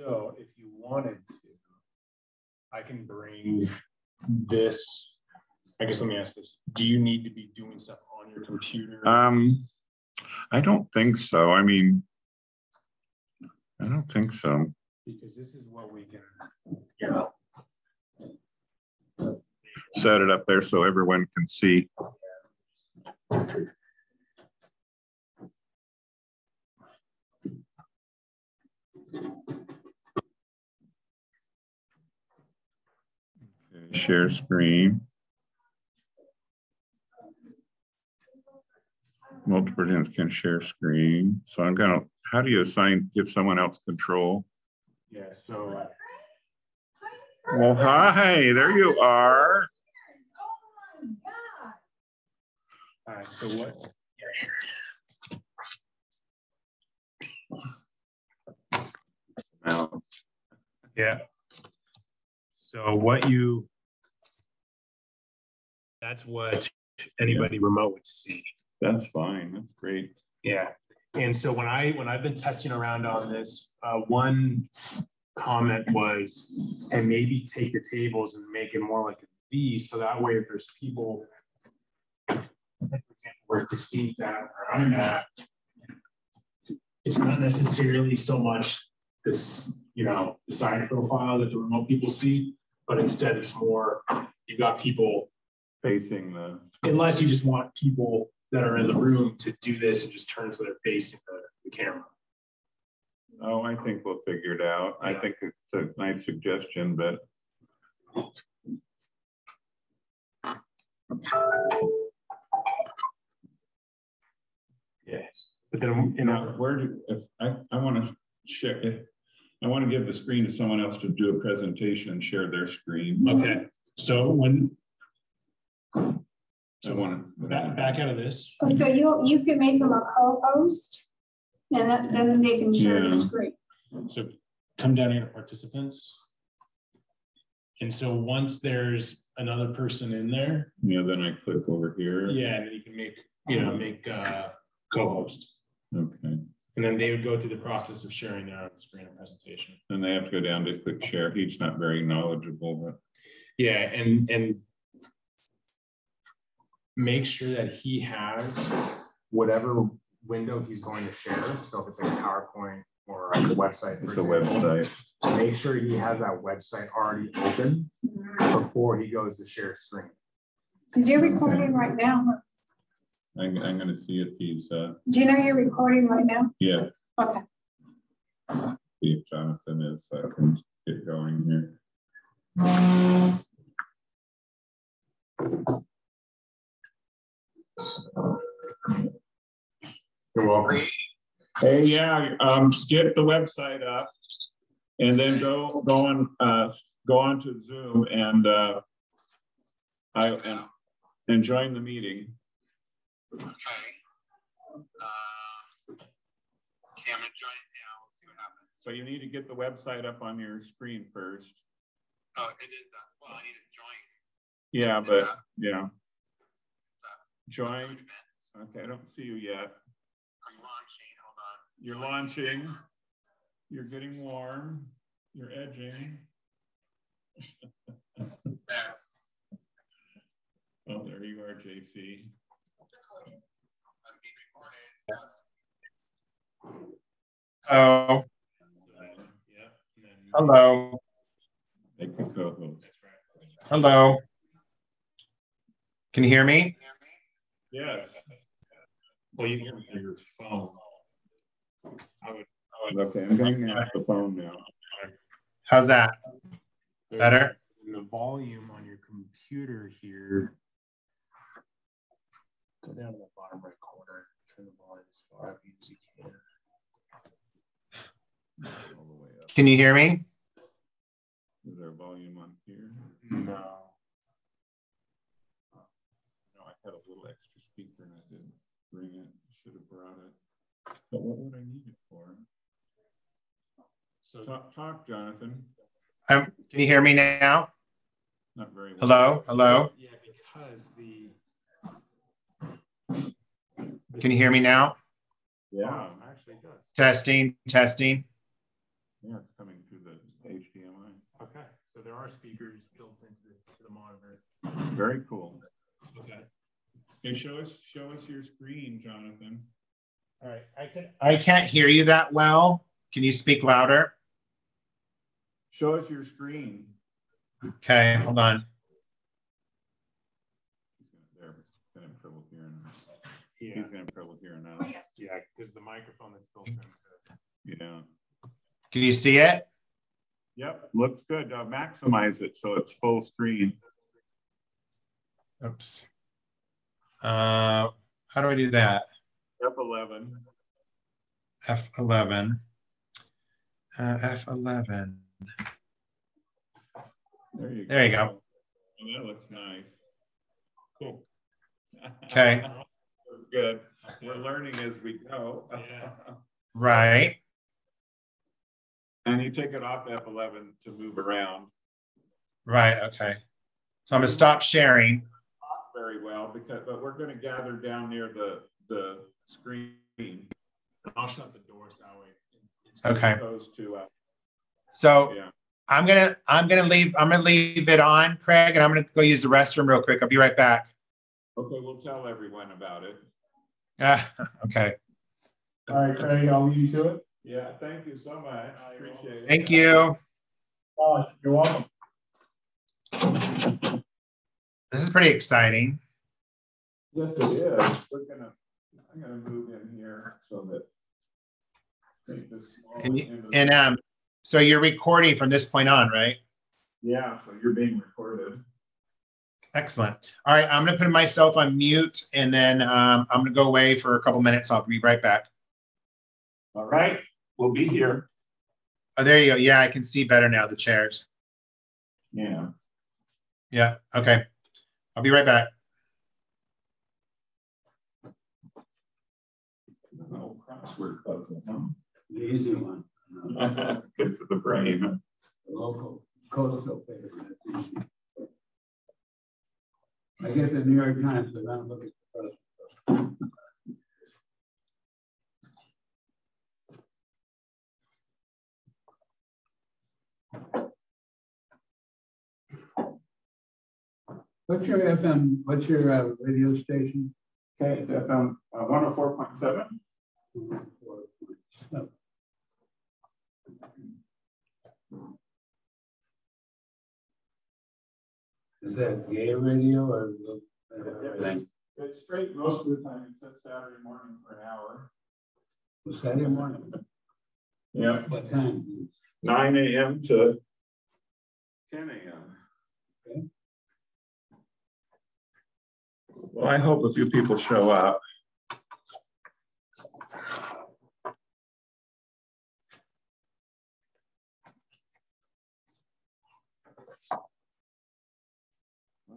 So if you wanted to, I can bring this. I guess let me ask this. Do you need to be doing stuff on your computer? Um, I don't think so. I mean, I don't think so. Because this is what we can, you know, Set it up there so everyone can see. Share screen. Multiple participants can share screen. So I'm gonna, how do you assign, give someone else control? yeah, so Well, hi, there you are. all right, so what? Now, Yeah. So what you, that's what anybody remote would see. That's fine, that's great. Yeah, and so when I, when I've been testing around on this, uh, one comment was, and maybe take the tables and make it more like a V, so that way if there's people. For example, where Christine's at, or I'm at. It's not necessarily so much this, you know, the side profile that the remote people see, but instead it's more, you've got people Facing the, unless you just want people that are in the room to do this and just turn so they're facing the, the camera. oh, I think we'll figure it out. I think it's a nice suggestion, but Yeah. But then, you know, where do, if, I, I want to share, if, I want to give the screen to someone else to do a presentation and share their screen. okay, so when, I want to. back, back out of this, Oh, So you, you can make them a co-host, and that- then they can share the screen. so come down here to participants. And so once there's another person in there, Yeah, then I click over here. yeah, and then you can make, you know, make uh co-host. Okay, And then they would go through the process of sharing their own screen and presentation. And they have to go down to click share. He's not very knowledgeable, but Yeah, and, and make sure that he has whatever window he's going to share. So if it's like a PowerPoint or a website. for it's a website. Make sure he has that website already open before he goes to share screen. Because you're recording right now. I'm, I'm gonna see if he's, uh, Do you know you're recording right now? yeah, Okay. see if Jonathan is, so I can get going here. You're welcome. Hey, yeah, um, get the website up and then go, go on, uh, go on to Zoom and, uh, I, and, and join the meeting. Okay. Uh, Camera join now, we'll see what happens. So you need to get the website up on your screen first. Oh, it is, uh, well, I need to join. Yeah, but, yeah, Join. Okay, I don't see you yet. I'm launching, hold on. You're launching. You're getting warm. You're edging. Oh, there you are, JC. I'm being recorded. Hello. Yeah. and then- Hello. Make the co-host. That's right. Hello. Can you hear me? Can you hear me? Yes. Well, you can hear your phone. I would, I would. Okay, I'm going off the phone now. How's that? Better? The volume on your computer here. Go down to the bottom right corner, turn the volume as far up as you can. All the way up. Can you hear me? Is there volume on here? No. No, I had a little extra speaker and I didn't bring it. Should have brought it. But what would I need it for? So Talk, talk, Jonathan. Um, can you hear me now? Not very. well. Hello? Hello? Yeah, because the. Can you hear me now? Yeah, Actually it does. Testing, testing. yeah, it's coming through the HDMI. Okay, so there are speakers built into the, to the monitor. Very cool. Okay. And show us, show us your screen, Jonathan. All right, I can. I can't hear you that well. Can you speak louder? Show us your screen. Okay, hold on. There, gonna have trouble hearing. Yeah, He's gonna have trouble hearing now. yeah, because the microphone that's built into. Yeah. Can you see it? Yep, looks good. Uh, maximize it so it's full screen. Oops. Uh, how do I do that? F11. F11. Uh, F11. There you go. There you go. Oh, that looks nice. Cool. Okay. Good. We're learning as we go. Yeah. Right. And you take it off F11 to move around Right. Okay. So I'm gonna stop sharing. Very well because, but we're gonna gather down near the, the screen. I'll shut the doors that way. Okay. Opposed to, uh, So yeah. I'm gonna I'm gonna leave I'm gonna leave it on, Craig, and I'm gonna go use the restroom real quick. I'll be right back. Okay, we'll tell everyone about it. Yeah. okay. All right, Craig, I'll leave you to it. Yeah, thank you so much. I Appreciate it. Thank you. Oh, you're welcome. This is pretty exciting. Yes, it is. We're gonna, I'm gonna move in here so that. take this small And, and um, so you're recording from this point on, right? Yeah, so you're being recorded. Excellent. All right, I'm gonna put myself on mute and then um, I'm gonna go away for a couple minutes. I'll be right back. All right, we'll be here. Oh, there you go. Yeah, I can see better now, the chairs. Yeah. Yeah, okay. I'll be right back. Oh, crossword puzzle, huh? The easy one, Good for the brain. the local coastal paper. I get the New York Times, but I don't look at the press. What's your FM, what's your uh, radio station? Okay, it's FM one four point seven. Is that gay radio or? everything? It's straight most of the time, except Saturday morning for an hour. Saturday morning, Yeah, what time? nine AM to ten AM. Okay. Well, I hope a few people show up.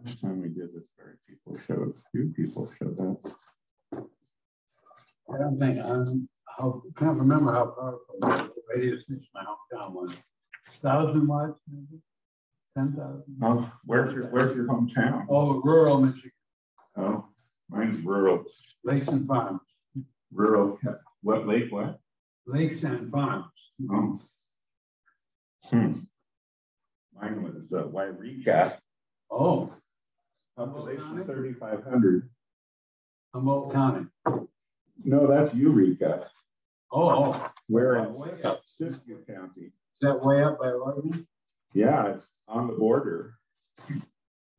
Last time we did this, very people showed, few people showed up. I don't think, um, how, can't remember how powerful the radio station in my hometown was. Thousand watts, maybe? Ten thousand? Oh, where's your, where's your hometown? Oh, rural Michigan, Oh, mine's rural, lakes and farms, rural, what, lake, what? lakes and farms. Oh. Hmm. Mine was uh, Yreka, Oh, population thirty-five hundred. Humboldt County. No, that's Eureka. Oh, oh, We're in up. Siskiyou County. is that way up by Oregon? Yeah, it's on the border.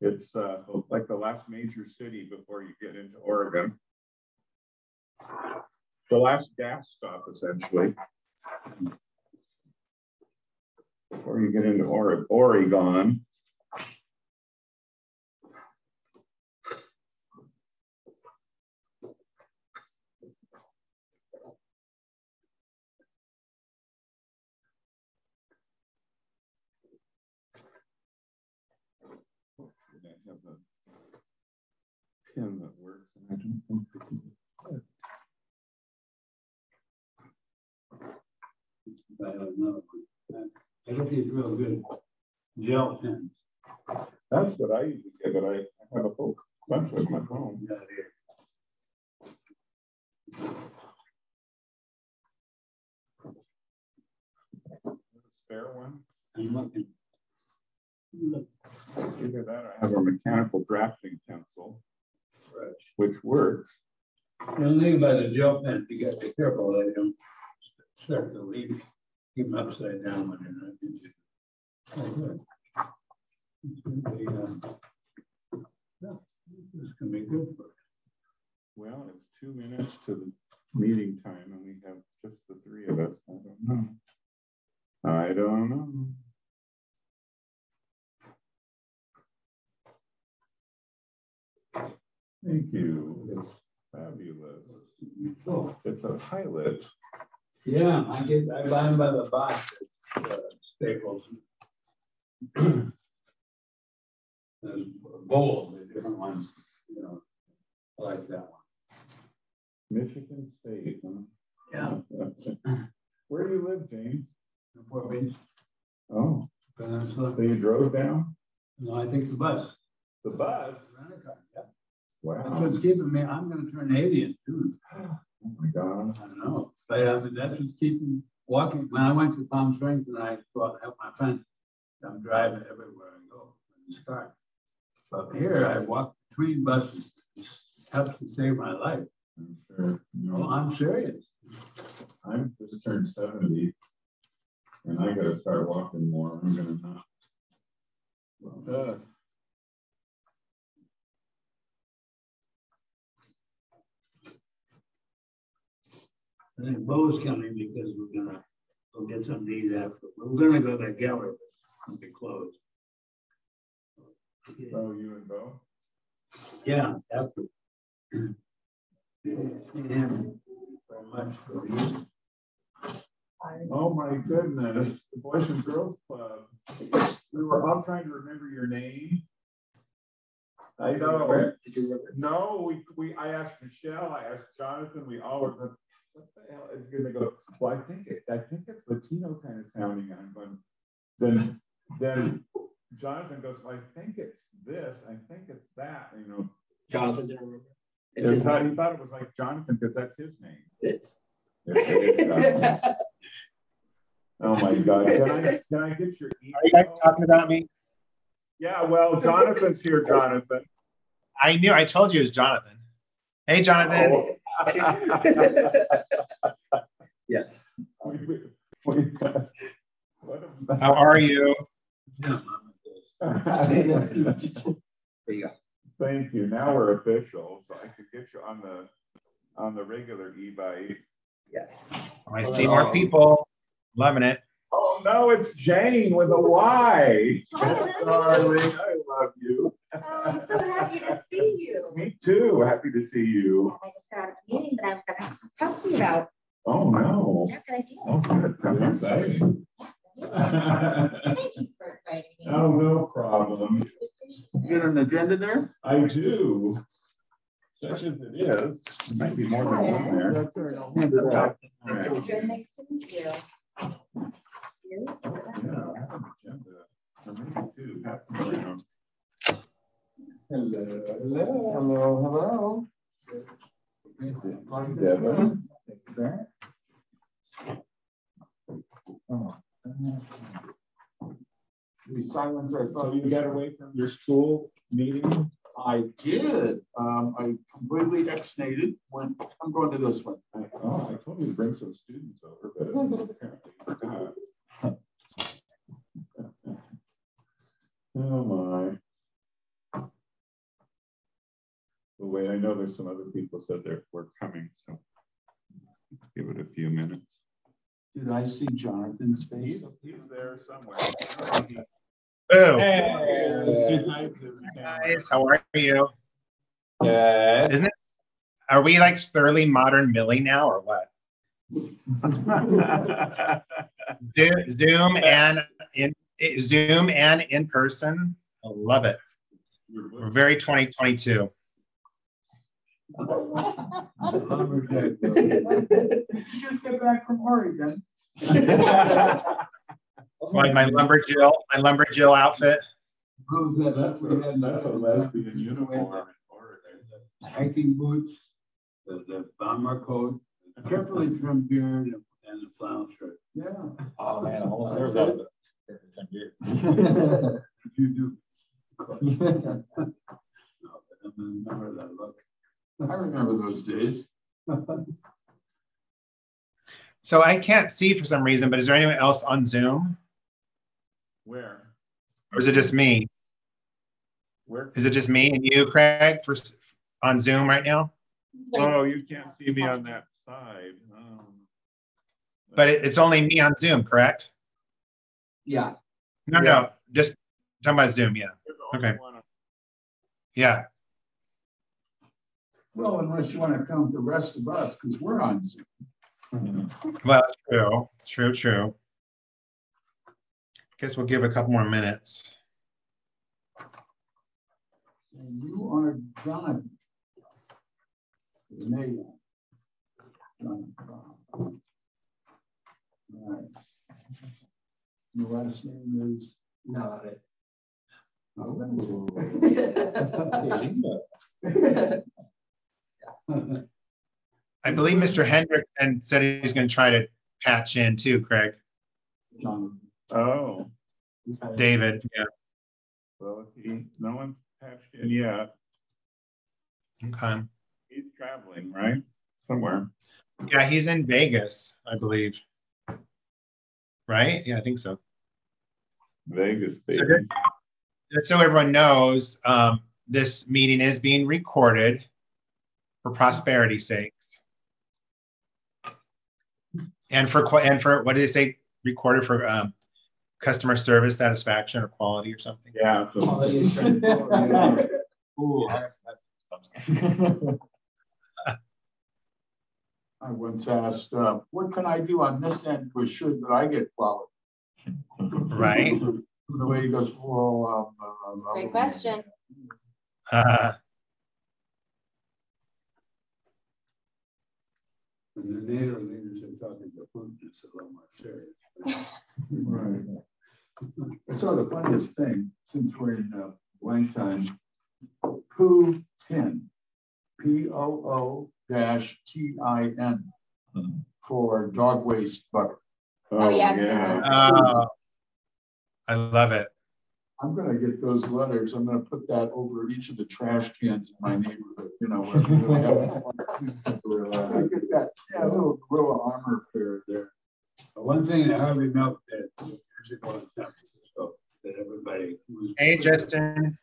It's uh, like the last major city before you get into Oregon. The last gas stop essentially. Before you get into Oregon. They have a Pin that works, and I don't think. we can- I don't know. I get these real good gel pens. That's what I usually get, but I have a whole bunch of at home. Yeah, here. Spare one? I'm looking. Either that or I have a mechanical drafting pencil, which works. The only thing about the gel pen, you gotta be careful, they don't start to leak, keep them upside down when you're not using. it. Oh, good. It's gonna be, um, yeah, This can be good for us. Well, it's two minutes to the meeting time and we have just the three of us. I don't know. I don't know. Thank you. It's fabulous. Oh, It's a pilot. Yeah, I get, I buy them by the box at uh, Staples. There's a bowl, the different ones, you know, I like that one. Michigan State. huh? Yeah. Where do you live, James? Newport Beach, Oh, Peninsula. so you drove down? No, I think the bus. The bus? Rent-a-car, yeah. That's Wow. what's keeping me, I'm gonna turn eighty in June. Oh my God. I don't know, but I mean, that's what's keeping walking. When I went to Palm Springs and I thought, help my friend, I'm driving everywhere I go in this car. But here I walk between buses, It helps to save my life. I'm sure. No, No, I'm serious. I'm just turned seventy. And I gotta start walking more. I'm gonna not. Ugh. I think Bo's coming because we're gonna, go get something to eat after. We're gonna go to Geller, but it'll be closed. Oh, you and Bo? Yeah, after. Yeah, very much for you. Oh, my goodness, the Boys and Girls Club. We were all trying to remember your name. I know. Did you remember? No, we, we, I asked Michelle, I asked Jonathan, we all were, like, what the hell is gonna go? Well, I think it, I think it's Latino kind of sounding, and I'm going, then, then Jonathan goes, well, I think it's this, I think it's that, you know. Jonathan didn't remember. He It's his thought, name. he thought it was like Jonathan, because that's his name. It's. Oh, my God, can I, can I get your email? Are you guys talking about me? Yeah, well, Jonathan's here, Jonathan. I knew, I told you it was Jonathan. Hey, Jonathan. Oh. Yes. How are you? Yeah, There you go. Thank you. Now we're official, so I could get you on the, on the regular e-bike. Yes. I see more people. Loving it. Oh, no, it's Jane with a Y. Hi. Darling, I love you. Oh, I'm so happy to see you. Me too. Happy to see you. I just got a meeting that I'm gonna talk to you about. Oh, no. Yeah, good idea. Oh, good. That's exciting. Thank you for inviting me. Oh, no problem. Get an agenda there? I do. Such as it is. There might be more than one there. That's all right, I'll hand it out. All right. Good, nice to meet you. You? Yeah, I have an agenda. Or maybe two, half them around. Hello. Hello, Hi, Devin. There. Oh. We silence our phone. you got away from your school meeting? I did. Um, I completely ex-nated, went, I'm going to this one. Oh, I told you to bring some students over, but apparently forgot. Oh, my. Well, wait, I know there's some other people said they're, were coming, so give it a few minutes. Did I see Jonathan's face? He's, he's there somewhere. Oh, Hey, guys, how are you? Good. Isn't it? Are we like thoroughly modern Millie now or what? Zoom, Zoom and in Zoom and in person. I love it. We're very 2022. Lumberjack. You just get back from Oregon. Like my lumberjill, my lumberjill outfit. Oh, Who's that? That's what. That's a lesbian uniform in Oregon. Hiking boots, the, the bomber coat, carefully trimmed beard and and the flannel shirt. Yeah. Oh, man, almost That's there. it. if you do. No, but I remember that look. I remember those days. So I can't see for some reason, but is there anyone else on Zoom? Where? Or is it just me? Where? Is it just me and you, Craig, for on Zoom right now? Oh, you can't see me on that side. Um, But it, it's only me on Zoom, correct? Yeah. No, no, just talking about Zoom. Yeah, You're the only Okay. yeah. Well, unless you want to count the rest of us, because we're on Zoom. Well, true, true, true. Guess we'll give it a couple more minutes. And you are Jonathan. Renee. Jonathan. All right. Your last name is? Not it. Oh. I believe Mr. Hendrick and said he's going to try to patch in too, Craig. Jonathan. Oh, David, yeah, well, he, no one's patched in yet. okay. He's traveling, right? Somewhere. Yeah, he's in Vegas, I believe. Right? Yeah, I think so. Vegas. So baby. Just so everyone knows, um, this meeting is being recorded for prosperity's sake. And for, and for, what did they say, recorded for, um, customer service satisfaction or quality or something? Yeah. so- Ooh. I once asked, uh, what can I do on this end to assure that I get quality? Right. The way he goes, well, um. uh, Great question. Uh, And the NATO leaders are talking to Putin, it's a lot more serious. Right. I saw the funniest thing, since we're in uh, blank time, Pooh Tin, P O O dash T I N for dog waste bucket. Oh, yeah, I've seen those. oh, I love it. I'm gonna get those letters, I'm gonna put that over each of the trash cans in my neighborhood, you know. where we really have- I Get that, yeah, little row armor fair there. But One thing that Harvey Milk did years ago in San Francisco, that everybody was. Hey, Justin.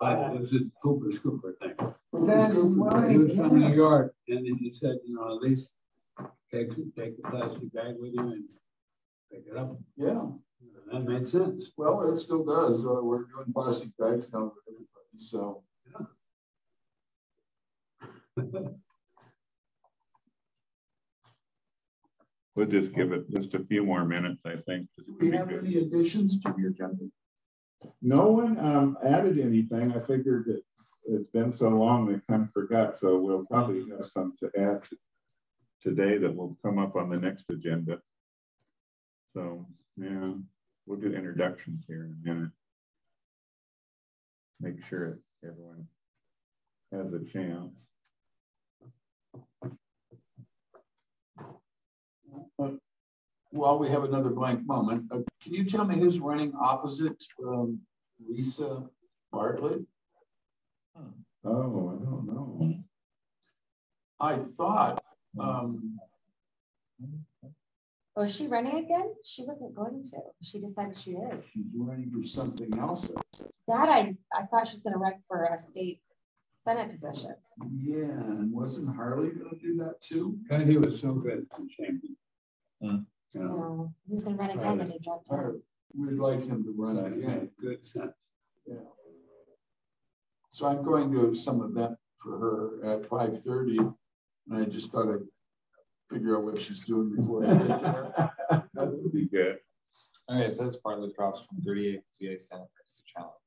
But it was a Pooper Scooper thing. That is right. He was from New York, and then he said, you know, at least take, take the plastic bag with you and pick it up. Yeah, That made sense. well, it still does, uh, we're doing plastic bags now for everybody, so. Yeah. we'll just give it just a few more minutes, I think. Do we have good. any additions to the agenda? No one um added anything. I figured that it's been so long, they kind of forgot, so we'll probably have some to add to- today that will come up on the next agenda. So, yeah, we'll do introductions here in a minute. Make sure everyone has a chance. While we have another blank moment, uh, can you tell me who's running opposite um, Lisa Bartlett? Oh, I don't know. I thought, um, Oh, is she running again? She wasn't going to. She decided she is. she's running for something else. That I, I thought she was gonna run for a state senate position. Yeah, and wasn't Harley gonna do that too? Kennedy was so good in Champion. You know, No, he was gonna run again and he dropped out. We'd like him to run again. good sense. Yeah. So I'm going to some event for her at five thirty, and I just thought I'd figure out what she's doing before I get there. That would be good. Okay, so that's partly across from thirty-eight CA Senate to challenge.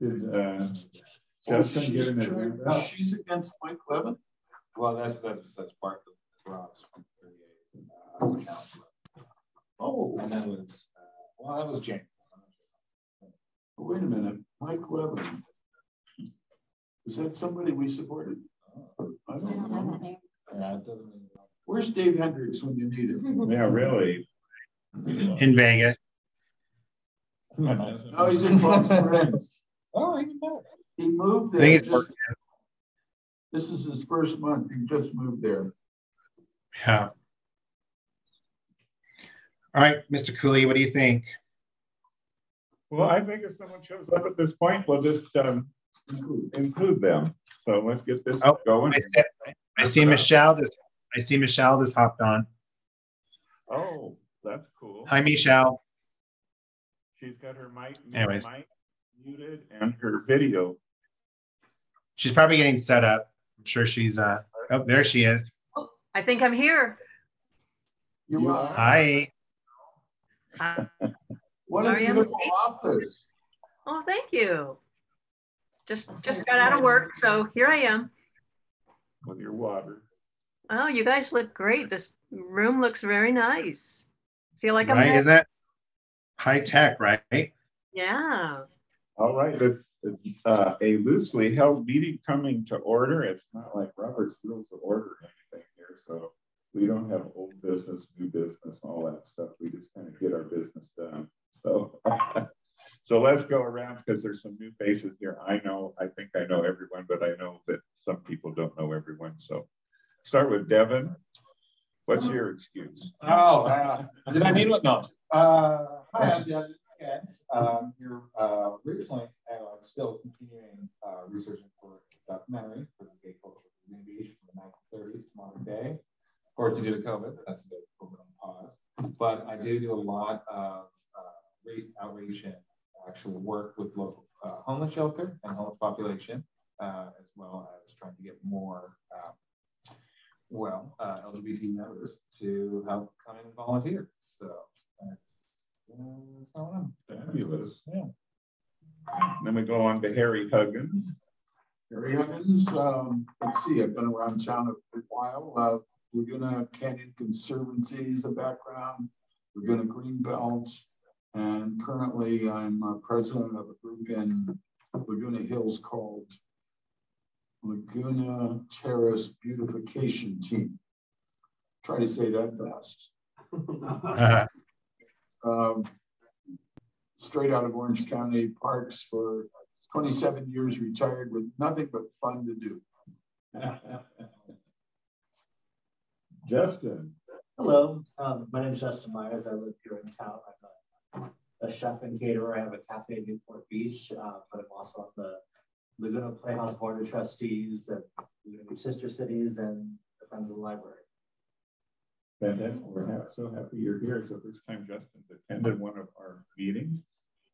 Did uh, Oh, Justin she's get an turned- She's against Mike Levin? Well, that's, that's, that's part of the cross from thirty-eight. uh, challenge. Oh, And that was, uh, well, that was James. wait a minute, Mike Levin. Is that somebody we supported? I I don't don't know know. that name. Yeah, it doesn't. Really- Where's Dave Hendricks when you need him? Yeah, really. in Vegas. No, he's in Palm Springs. Oh, even better. He moved there. just- This is his first month. He just moved there. Yeah. All right, Mr. Cooley, what do you think? Well, I think if someone shows up at this point, we'll just um, include them. So let's get this Oh, going. I see, I see Michelle, this, I see Michelle just hopped on. Oh, that's cool. Hi, Michelle. She's got her mic, Anyways. mic muted and her video. She's probably getting set up. I'm sure she's, uh, oh, there she is. I think I'm here. You You are. Hi. What a Mariam. beautiful office. Oh, thank you. Just, just got out of work, so here I am. with your water. Oh, you guys look great. This room looks very nice. Feel like I'm, Right, isn't that high tech, right? yeah. All right, this is uh, a loosely held meeting coming to order. It's not like Robert's rules of order or anything here, so we don't have old business, new business, all that stuff. We just kind of get our business done. So, so let's go around because there's some new faces here. I know, I think I know everyone, but I know that some people don't know everyone. So start with Devin. What's your excuse? Oh, uh, did I mean what? No. Uh, hi, I'm Devin. Um, you're uh, recently, uh, still continuing uh, researching for a documentary for the gay culture Beach from the 1930s to modern day. Of course, due to COVID, that's a bit COVID on pause. But I do do a lot of uh, re- outreach and actual work with local uh, homeless shelter and homeless population, uh, as well as trying to get more uh, well, uh, LGBT members to help come in and volunteer. So that's, uh, that's going on. Fabulous. Yeah. Then we go on to Harry Huggins. Harry Huggins, um, let's see, I've been around town a while. Uh, Laguna Canyon Conservancy is a background, Laguna Greenbelt. And currently I'm uh, president of a group in Laguna Hills called Laguna Terrace Beautification Team. Try to say that fast. Um, straight out of Orange County Parks for 27 years, retired with nothing but fun to do. Justin. Hello, um, my name is Justin Myers. I live here in town. I'm a, a chef and caterer. I have a cafe in Newport Beach, uh, but I'm also on the Laguna Playhouse Board of Trustees and Sister Cities and the Friends of the Library. Fantastic. We're ha- so happy you're here. It's the first time Justin's attended one of our meetings.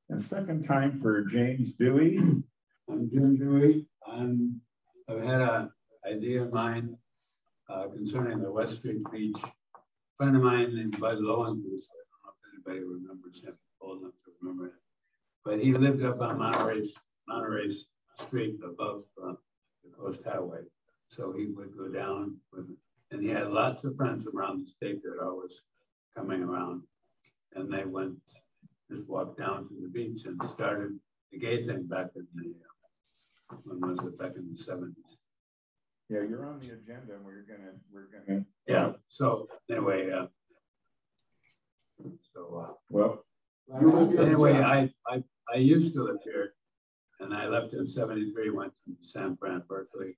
And second time for James Dewey. I'm Jim Dewey. I'm, I've had a idea of mine uh, concerning the West Street Beach. Friend of mine named Bud Lowenthus, I don't know if anybody remembers him, old enough to remember it. But he lived up on Monterey, Monterey Street above uh, the Coast Highway. So he would go down with, and he had lots of friends around the state that are always coming around. And they went, just walked down to the beach and started the gay thing back in the, uh, when was it, back in the seventies. Yeah, you're on the agenda and we're gonna, we're gonna. Yeah, so anyway, uh, so, uh, Well, You live here in anyway. I, I, I used to live here and I left in seventy-three, went to San Fran, Berkeley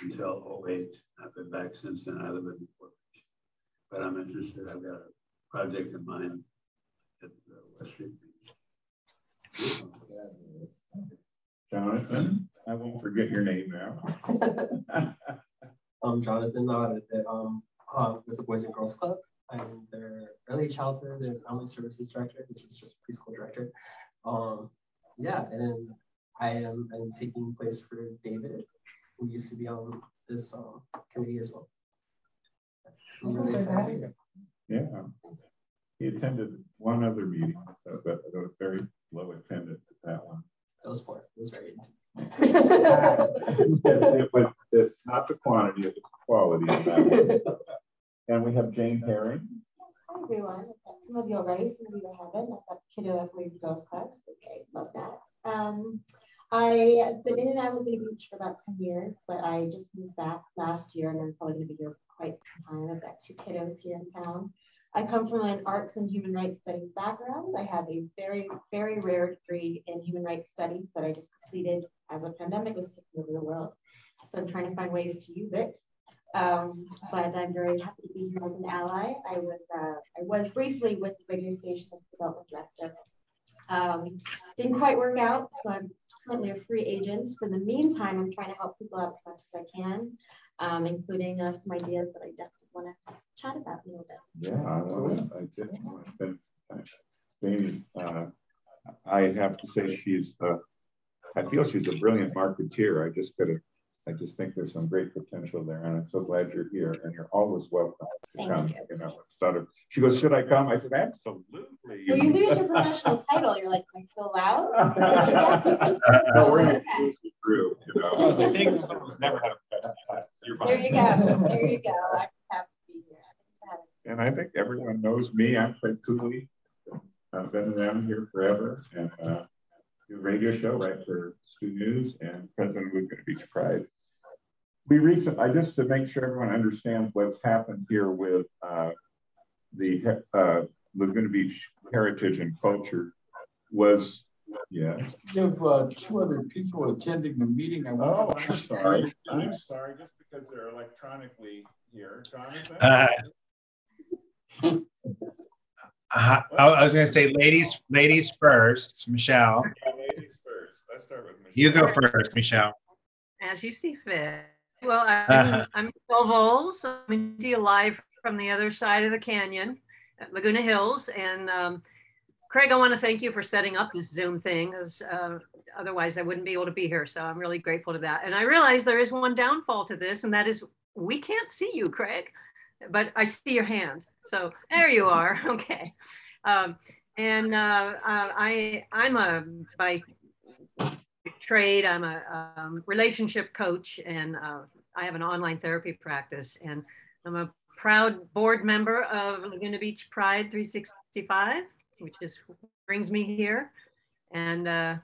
until 08. I've been back since then. I live in Newport Beach. But I'm interested, I've got a project in mind at uh, West Street Beach. Jonathan, I won't forget your name now. I'm Jonathan Nod at um, uh, with the Boys and Girls Club. I'm their early childhood and family services director, which is just preschool director. Um, yeah, and I am I'm taking place for David, who used to be on this um, committee as well. I'm really excited to be here. Yeah. He attended one other meeting, so, but it was very low attendance at that one. That was four. It was very It was, it's not the quantity, it's the quality of that. And we have Jane Herring. Hi, everyone. Some of you already, some of you haven't. I've got kiddo at Boys and Girls Club. Okay, love that. Um, I've been in and out of Laguna Beach for about 10 years, but I just moved back last year and I'm probably going to be here for quite some time. I've got two kiddos here in town. I come from an arts and human rights studies background. I have a very, very rare degree in human rights studies that I just completed as a pandemic was taking over the world. So I'm trying to find ways to use it. Um, but I'm very happy to be here as an ally. I was uh, I was briefly with the radio station as development director. Um, didn't quite work out, so I'm currently a free agent. For the meantime, I'm trying to help people out as much as I can, um, including uh, some ideas that I definitely want to chat about a little bit. Yeah, I to. I to spend Amy, uh, I have to say she's. I feel she's a brilliant marketeer. I just could have I just think there's some great potential there, and I'm so glad you're here. And you're always welcome to Thank come. you. You know, instead of she goes, "Should I come?" I said, "Absolutely." Well, you lose your professional title. You're like, am I still allowed? Yes, you can no, we're still- gonna use it through. You know. I was like, thank you, someone's never had a professional title. You're fine. There you go. There you go. I just have to be here. Thanks for having me. And I think everyone knows me. I'm Fred Cooley. I've been around here forever and uh, do a radio show right for Stu News and president of Laguna be Pride. We recent, I just to make sure everyone understands what's happened here with uh, the uh, Laguna Beach heritage and culture was, yeah. You have uh, two other people attending the meeting. I oh, I'm sorry. I'm sorry, just because they're electronically here. Jonathan? Uh, Uh, I I was going to say, ladies, ladies first. Michelle, Yeah, ladies first. Let's start with Michelle. you go first, Michelle. As you see fit. Well, Uh-huh. I'm, I'm Michelle Voles. I'm coming to you live from the other side of the canyon at Laguna Hills. And um, Craig, I want to thank you for setting up this Zoom thing, as uh, otherwise I wouldn't be able to be here. So I'm really grateful to that. And I realize there is one downfall to this, and that is we can't see you, Craig, but I see your hand. So there you are. Okay. Um, and uh, uh, I, I'm a by trade. I'm a um, relationship coach and uh, I have an online therapy practice. And I'm a proud board member of Laguna Beach Pride 365, which is brings me here. And uh,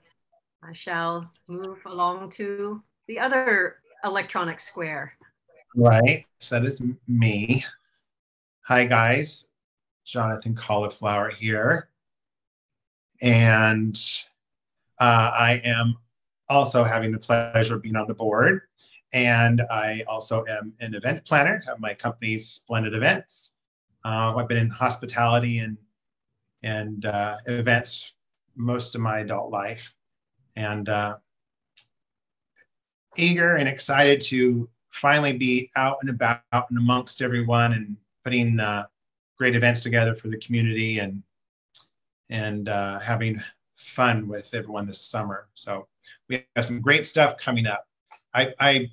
I shall move along to the other electronic square. Right. So that is me. Hi, guys. Jonathan Cauliflower here. And uh, I am also having the pleasure of being on the board. And I also am an event planner, at my company's Splendid Events. Uh, I've been in hospitality and, and uh, events most of my adult life. And uh, eager and excited to finally be out and about out and amongst everyone and putting uh, great events together for the community and and uh, having fun with everyone this summer. So we have some great stuff coming up. I, I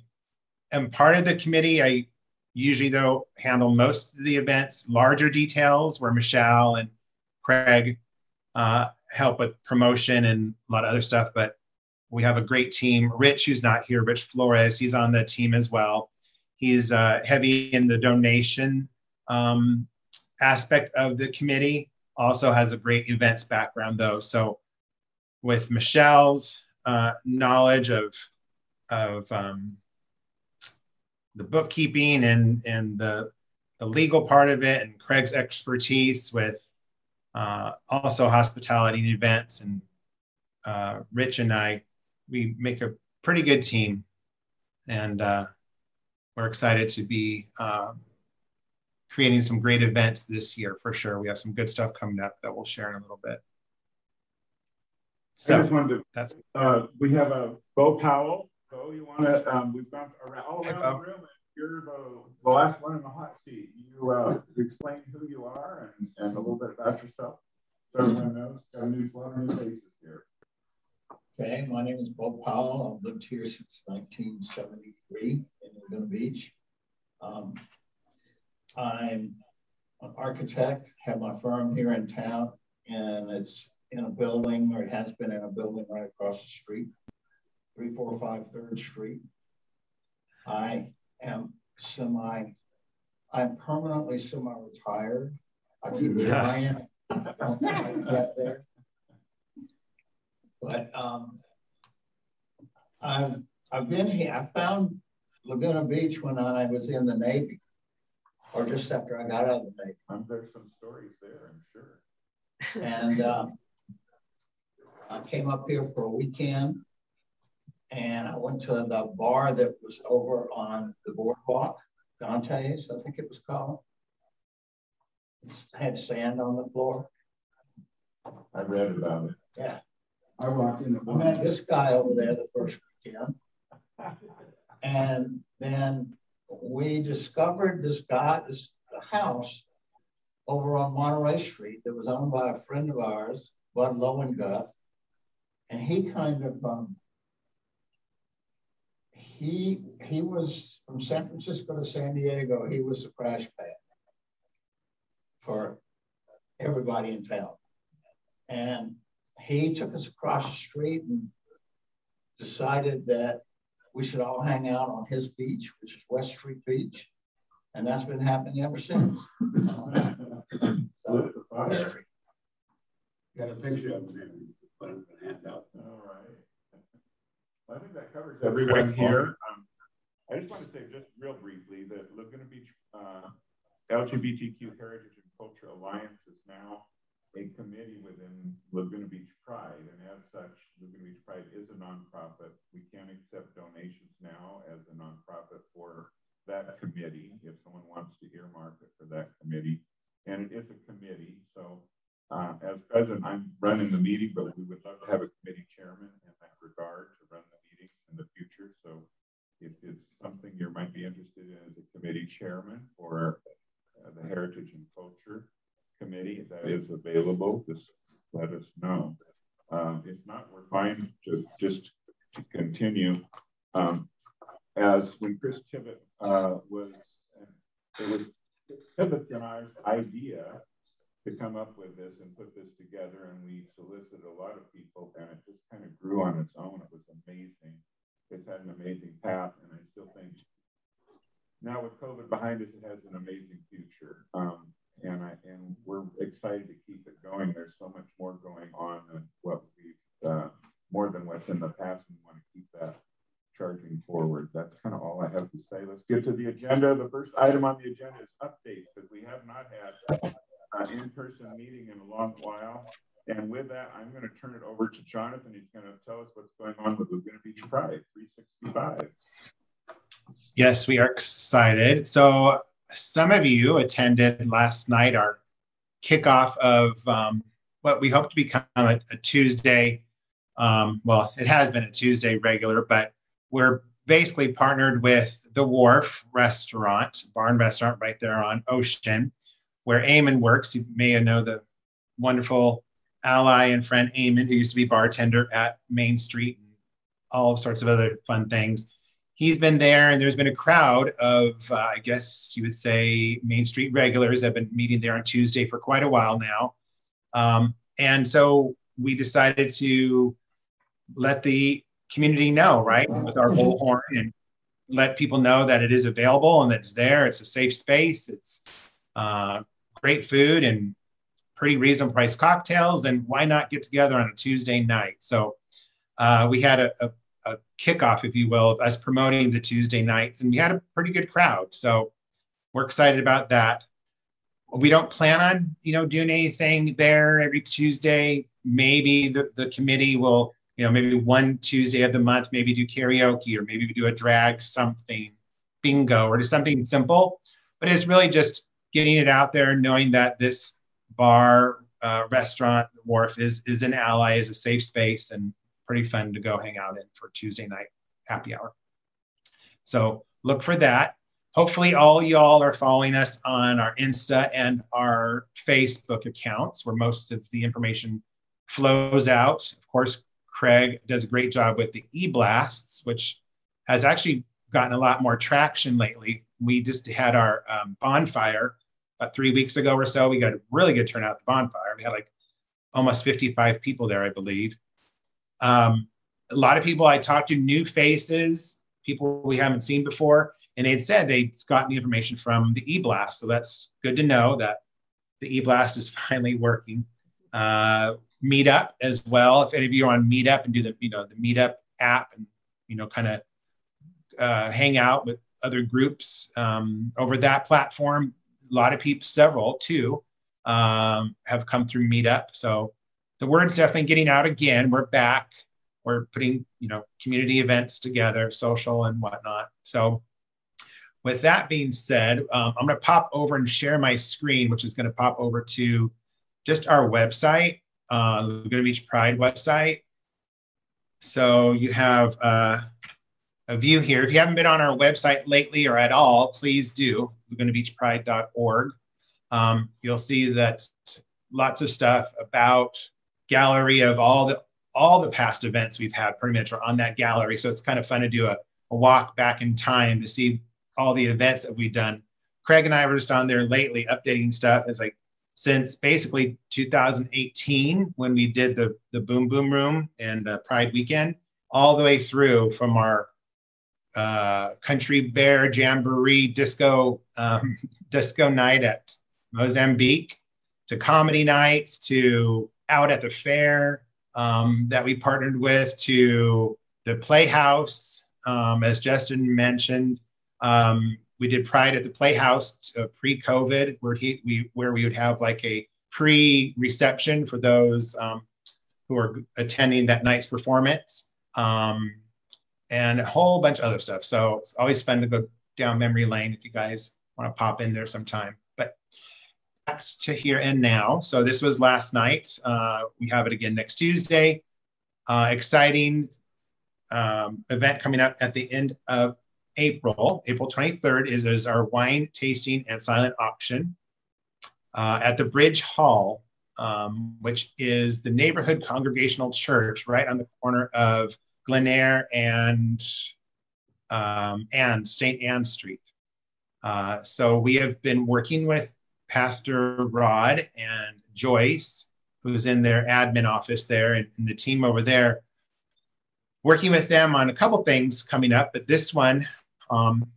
am part of the committee. I usually though handle most of the events, larger details where Michelle and Craig uh, help with promotion and a lot of other stuff. But we have a great team. Rich, who's not here, Rich Flores, he's on the team as well. He's uh, heavy in the donation um, aspect of the committee. Also has a great events background though. So with Michelle's uh, knowledge of of um, the bookkeeping and and the the legal part of it, and Craig's expertise with uh, also hospitality and events, and uh, Rich and I, we make a pretty good team, and uh, we're excited to be uh, creating some great events this year for sure. We have some good stuff coming up that we'll share in a little bit. I just wanted to, that's uh, we have a Bo Powell. Bo, you want to, um, we've gone around, all around Bo. the room. and You're the, the last one in the hot seat. You, uh, explain who you are and, and a little bit about yourself. So everyone knows, got a new, lot of new faces here. Okay, my name is Bob Powell. I've lived here since 1973 in Laguna Beach. Um, I'm an architect, have my firm here in town, and it's in a building, or it has been in a building right across the street, 345 Third Street. I am semi, I'm permanently semi-retired. I keep trying, I don't quite get there. But um, I've I've been here. I found Laguna Beach when I was in the Navy or just after I got out of the Navy. Um, there's some stories there, I'm sure. And uh, I came up here for a weekend and I went to the bar that was over on the boardwalk, Dante's, I think it was called. It had sand on the floor. I read about it. Yeah. I walked in. I met this guy over there the first weekend. And then we discovered this guy, this house over on Monterey Street that was owned by a friend of ours, Bud Lowenguth. And he kind of um, he he was from San Francisco to San Diego. He was the crash pad for everybody in town, and he took us across the street and decided that we should all hang out on his beach, which is West Street Beach, and that's been happening ever since. so, West Street. Got a picture of him. Put it in the handout. All right. I think that covers everyone here. Um, I just want to say just real briefly that Laguna Beach uh, LGBTQ Heritage and Culture Alliance is now a committee within Laguna Beach Pride. And as such, Laguna Beach Pride is a nonprofit. We can't accept donations now as a nonprofit for that committee if someone wants to earmark it for that committee. And it is a committee. So uh, as president, I'm running the meeting, but we would love to have a committee chairman in that regard to run the meetings in the future. So if it's something you might be interested in as a committee chairman for uh, the Heritage and Culture Committee that is available, just let us know. Um, if not, we're fine to just to continue. Um, as when Chris Tibbet uh, was, it was Tibbet's and our idea to come up with this and put this together. And we solicited a lot of people, and it just kind of grew on its own. It was amazing. It's had an amazing path, and I still think now with COVID behind us, it has an amazing future. Um, and I and we're excited to keep it going. There's so much more going on than what we've uh, more than what's in the past. We want to keep that charging forward. That's kind of all I have to say. Let's get to the agenda. The first item on the agenda is updates because we have not had uh, in-person meeting in a long while. And with that, I'm going to turn it over to Jonathan. He's going to tell us what's going on with Laguna Beach Pride 365. Yes, we are excited. So some of you attended last night our kickoff of um, what we hope to become a, a Tuesday. Um, well, it has been a Tuesday regular, but we're basically partnered with the Wharf Restaurant, Barn Restaurant right there on Ocean where Eamon works. You may know the wonderful ally and friend Eamon, who used to be bartender at Main Street and all sorts of other fun things. He's been there, and there's been a crowd of, uh, I guess you would say, Main Street regulars have been meeting there on Tuesday for quite a while now. Um, and so we decided to let the community know, right, with our bullhorn and let people know that it is available and that it's there. It's a safe space. It's uh, great food and pretty reasonable price cocktails. And why not get together on a Tuesday night? So uh, we had a, a, a, kickoff, if you will, of us promoting the Tuesday nights, and we had a pretty good crowd. So we're excited about that. We don't plan on, you know, doing anything there every Tuesday. Maybe the, the committee will, you know, maybe one Tuesday of the month, maybe do karaoke or maybe we do a drag something, bingo, or just something simple. But it's really just getting it out there, knowing that this bar, uh, restaurant, wharf is is an ally, is a safe space, and pretty fun to go hang out in for Tuesday night happy hour. So look for that. Hopefully, all y'all are following us on our Insta and our Facebook accounts, where most of the information flows out. Of course, Craig does a great job with the e-blasts, which has actually gotten a lot more traction lately. We just had our um, bonfire about three weeks ago or so. We got a really good turnout at the bonfire. We had like almost 55 people there, I believe. Um, a lot of people I talked to, new faces, people we haven't seen before, and they had said they'd gotten the information from the e-blast. So that's good to know that the e-blast is finally working. Uh, Meetup as well. If any of you are on Meetup and do the you know the Meetup app and you know kind of uh, hang out with other groups um, over that platform, lot of people, several too, um, have come through Meetup. So the word's definitely getting out again. We're back. We're putting, you know, community events together, social and whatnot. So with that being said, um, I'm going to pop over and share my screen, which is going to pop over to just our website, uh, Laguna Beach Pride website. So you have uh, a view here. If you haven't been on our website lately or at all, please do, lagunabeachpride.org. Um, you'll see that lots of stuff about gallery of all the all the past events we've had pretty much are on that gallery. So it's kind of fun to do a, a walk back in time to see all the events that we've done. Craig and I were just on there lately updating stuff. It's like since basically 2018 when we did the the Boom Boom Room and uh, Pride Weekend, all the way through from our uh, Country Bear Jamboree disco um, disco night at Mozambique to comedy nights to out at the fair um, that we partnered with to the Playhouse, um, as Justin mentioned. Um, we did Pride at the Playhouse uh, pre-COVID, where he we where we would have like a pre-reception for those um, who are attending that night's performance, um, and a whole bunch of other stuff. So it's always fun to go down memory lane if you guys want to pop in there sometime. But back to here and now. So this was last night. Uh, we have it again next Tuesday. Uh, exciting um, event coming up at the end of April. April 23rd is, is our wine tasting and silent auction uh, at the Bridge Hall, um, which is the neighborhood congregational church right on the corner of Glenneyre and um, and St. Anne Street. Uh, so we have been working with Pastor Rod and Joyce, who's in their admin office there, and, and the team over there, working with them on a couple things coming up. But this one um,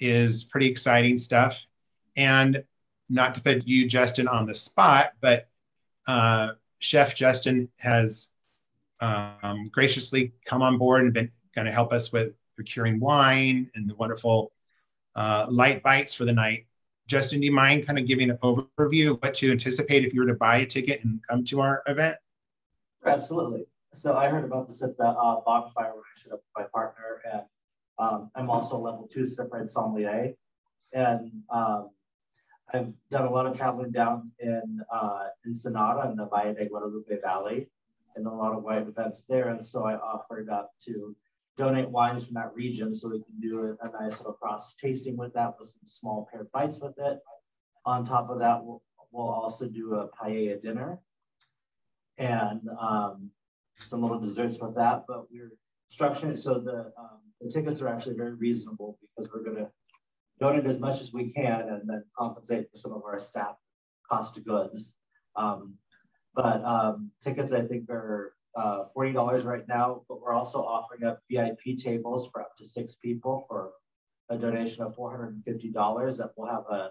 is pretty exciting stuff. And not to put you, Justin, on the spot, but uh, Chef Justin has um, graciously come on board and been going to help us with procuring wine and the wonderful uh, light bites for the night. Justin, do you mind kind of giving an overview of what to anticipate if you were to buy a ticket and come to our event? Absolutely. So I heard about this at the uh, bonfire when I showed up with my partner, and um, I'm also level two certified sommelier, and um, I've done a lot of traveling down in uh, Ensenada in the Valle de Guadalupe Valley, and a lot of wine events there. And so I offered up to donate wines from that region so we can do a, nice little cross tasting with that with some small paired bites with it. On top of that, we'll, we'll also do a paella dinner and um, some little desserts with that. But we're structuring it so the um, the tickets are actually very reasonable because we're going to donate as much as we can and then compensate for some of our staff cost of goods. Um, but um, tickets, I think, are uh, $40 right now, but we're also offering up VIP tables for up to six people for a donation of $450 that will have a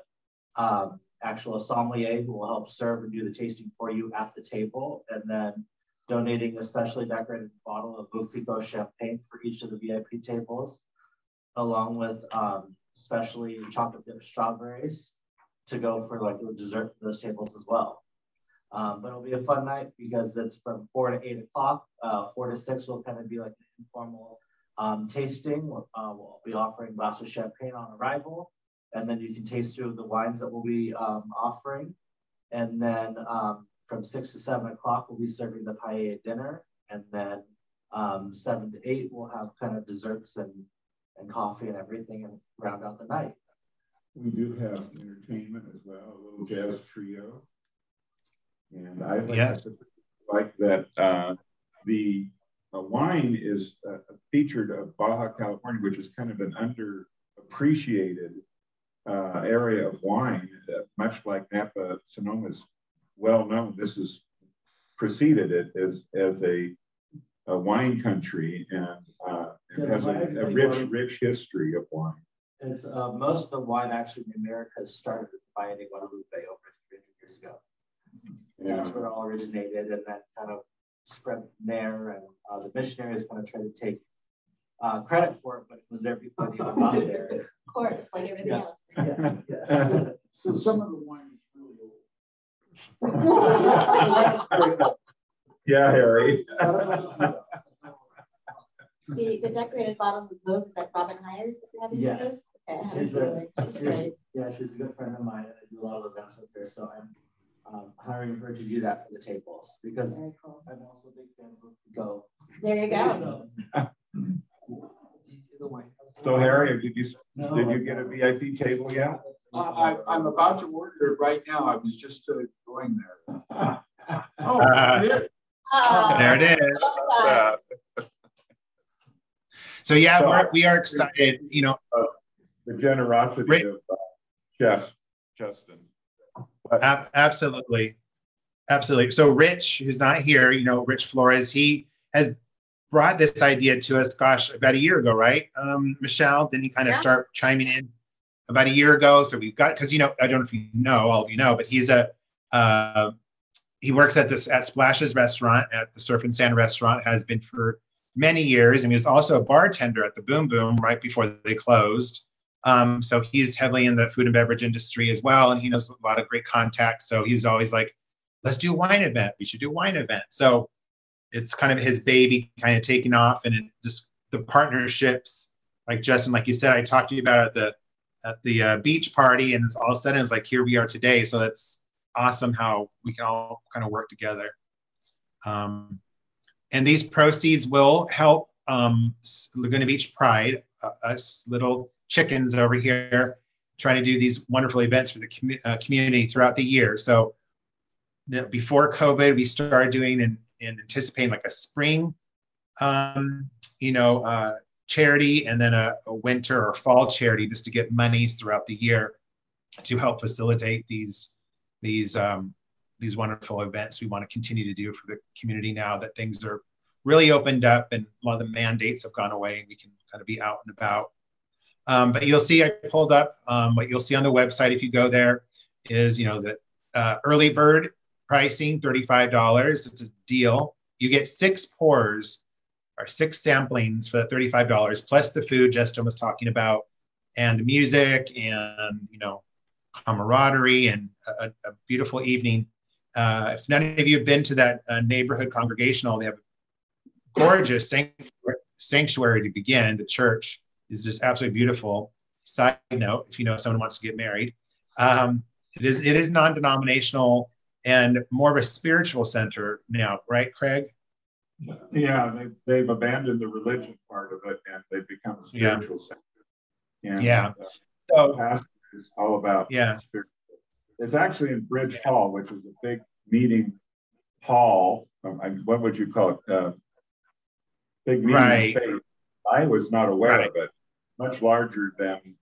um, actual sommelier who will help serve and do the tasting for you at the table. And then donating a specially decorated bottle of Veuve champagne for each of the VIP tables, along with um, specially chocolate dipped strawberries to go for like the dessert for those tables as well. Um, but it'll be a fun night because it's from four to eight o'clock. Uh, four to six will kind of be like an informal um, tasting. We'll, uh, we'll be offering glass of champagne on arrival, and then you can taste through the wines that we'll be um, offering. And then um, from six to seven o'clock, we'll be serving the paella dinner. And then um, seven to eight, we'll have kind of desserts and, and coffee and everything and round out the night. We do have entertainment as well, a little jazz trio. And I like, yes. like that uh, the uh, wine is uh, featured of Baja California, which is kind of an underappreciated uh, area of wine, uh, much like Napa Sonoma is well known. This is preceded it as, as a, a wine country and uh, it has a, a, rich, rich history of wine. It's, uh, most of the wine actually in America started by Guadalupe over 300 years ago. Yeah. That's where it all originated and then kind of spread from there. And uh, the missionaries kind of tried to take uh, credit for it, but it was there before they even got there. Of course, like everything yeah. else. Yes, yes. So some of the wine is really old. Yeah, Harry. The, the decorated bottles of Luke that Robin hires, if you haven't Yes. Okay, She's a, she's- yeah, she's a good friend of mine and I do a lot of events with her, so I'm um, hiring her to do that for the tables because Very cool. I'm also a big fan of Go. There you go. So, So Harry, did you, No. did you get a VIP table yet? I, I, I'm about to order it right now. I was just uh, going there. Oh, I did. Oh, There it is. well done. Uh, So yeah, So- we're, we are excited. You know, The generosity Rick- of uh, Jeff, Justin. Ab- absolutely. Absolutely. So Rich, who's not here, you know, Rich Flores, he has brought this idea to us, gosh, about a year ago, right? Um, Michelle, didn't he kind of Yeah. start chiming in about a year ago? So we've got, because, you know, I don't know if you know, all of you know, but he's a, uh, he works at this, at Splashes Restaurant, at the Surf and Sand Restaurant, has been for many years. And he was also a bartender at the Boom Boom right before they closed. Um, so he's heavily in the food and beverage industry as well, and he knows a lot of great contacts. So he was always like, "Let's do a wine event. We should do a wine event." So it's kind of his baby, kind of taking off, and it just the partnerships, like Justin, like you said, I talked to you about at the at the uh, beach party, and all of a sudden it's like here we are today. So that's awesome how we can all kind of work together. Um, and these proceeds will help um, Laguna Beach Pride, uh, us little chickens over here, trying to do these wonderful events for the commu- uh, community throughout the year. So the, before COVID, we started doing and, and anticipating like a spring, um, you know, uh, charity and then a, a winter or fall charity just to get monies throughout the year to help facilitate these these um, these wonderful events we want to continue to do for the community now that things are really opened up and a lot of the mandates have gone away and we can kind of be out and about. Um, but you'll see I pulled up um, what you'll see on the website if you go there is you know the uh, early bird pricing $35 it's a deal. You get six pours or six samplings for $35 plus the food justin was talking about and the music and you know camaraderie and a, a beautiful evening. Uh, if none of you have been to that uh, neighborhood congregational they have a gorgeous sanctuary, sanctuary to begin the church is just absolutely beautiful side note if you know someone wants to get married um, it is it is non-denominational and more of a spiritual center now right craig Yeah, they, they've abandoned the religion part of it and they've become a Yeah. spiritual center. And, Yeah. uh, so it's all about. Yeah. spiritual. It's actually in Bridge Hall, which is a big meeting hall. um, What would you call it? Uh, Big meeting Right. space. I was not aware Right. of it. Much larger than.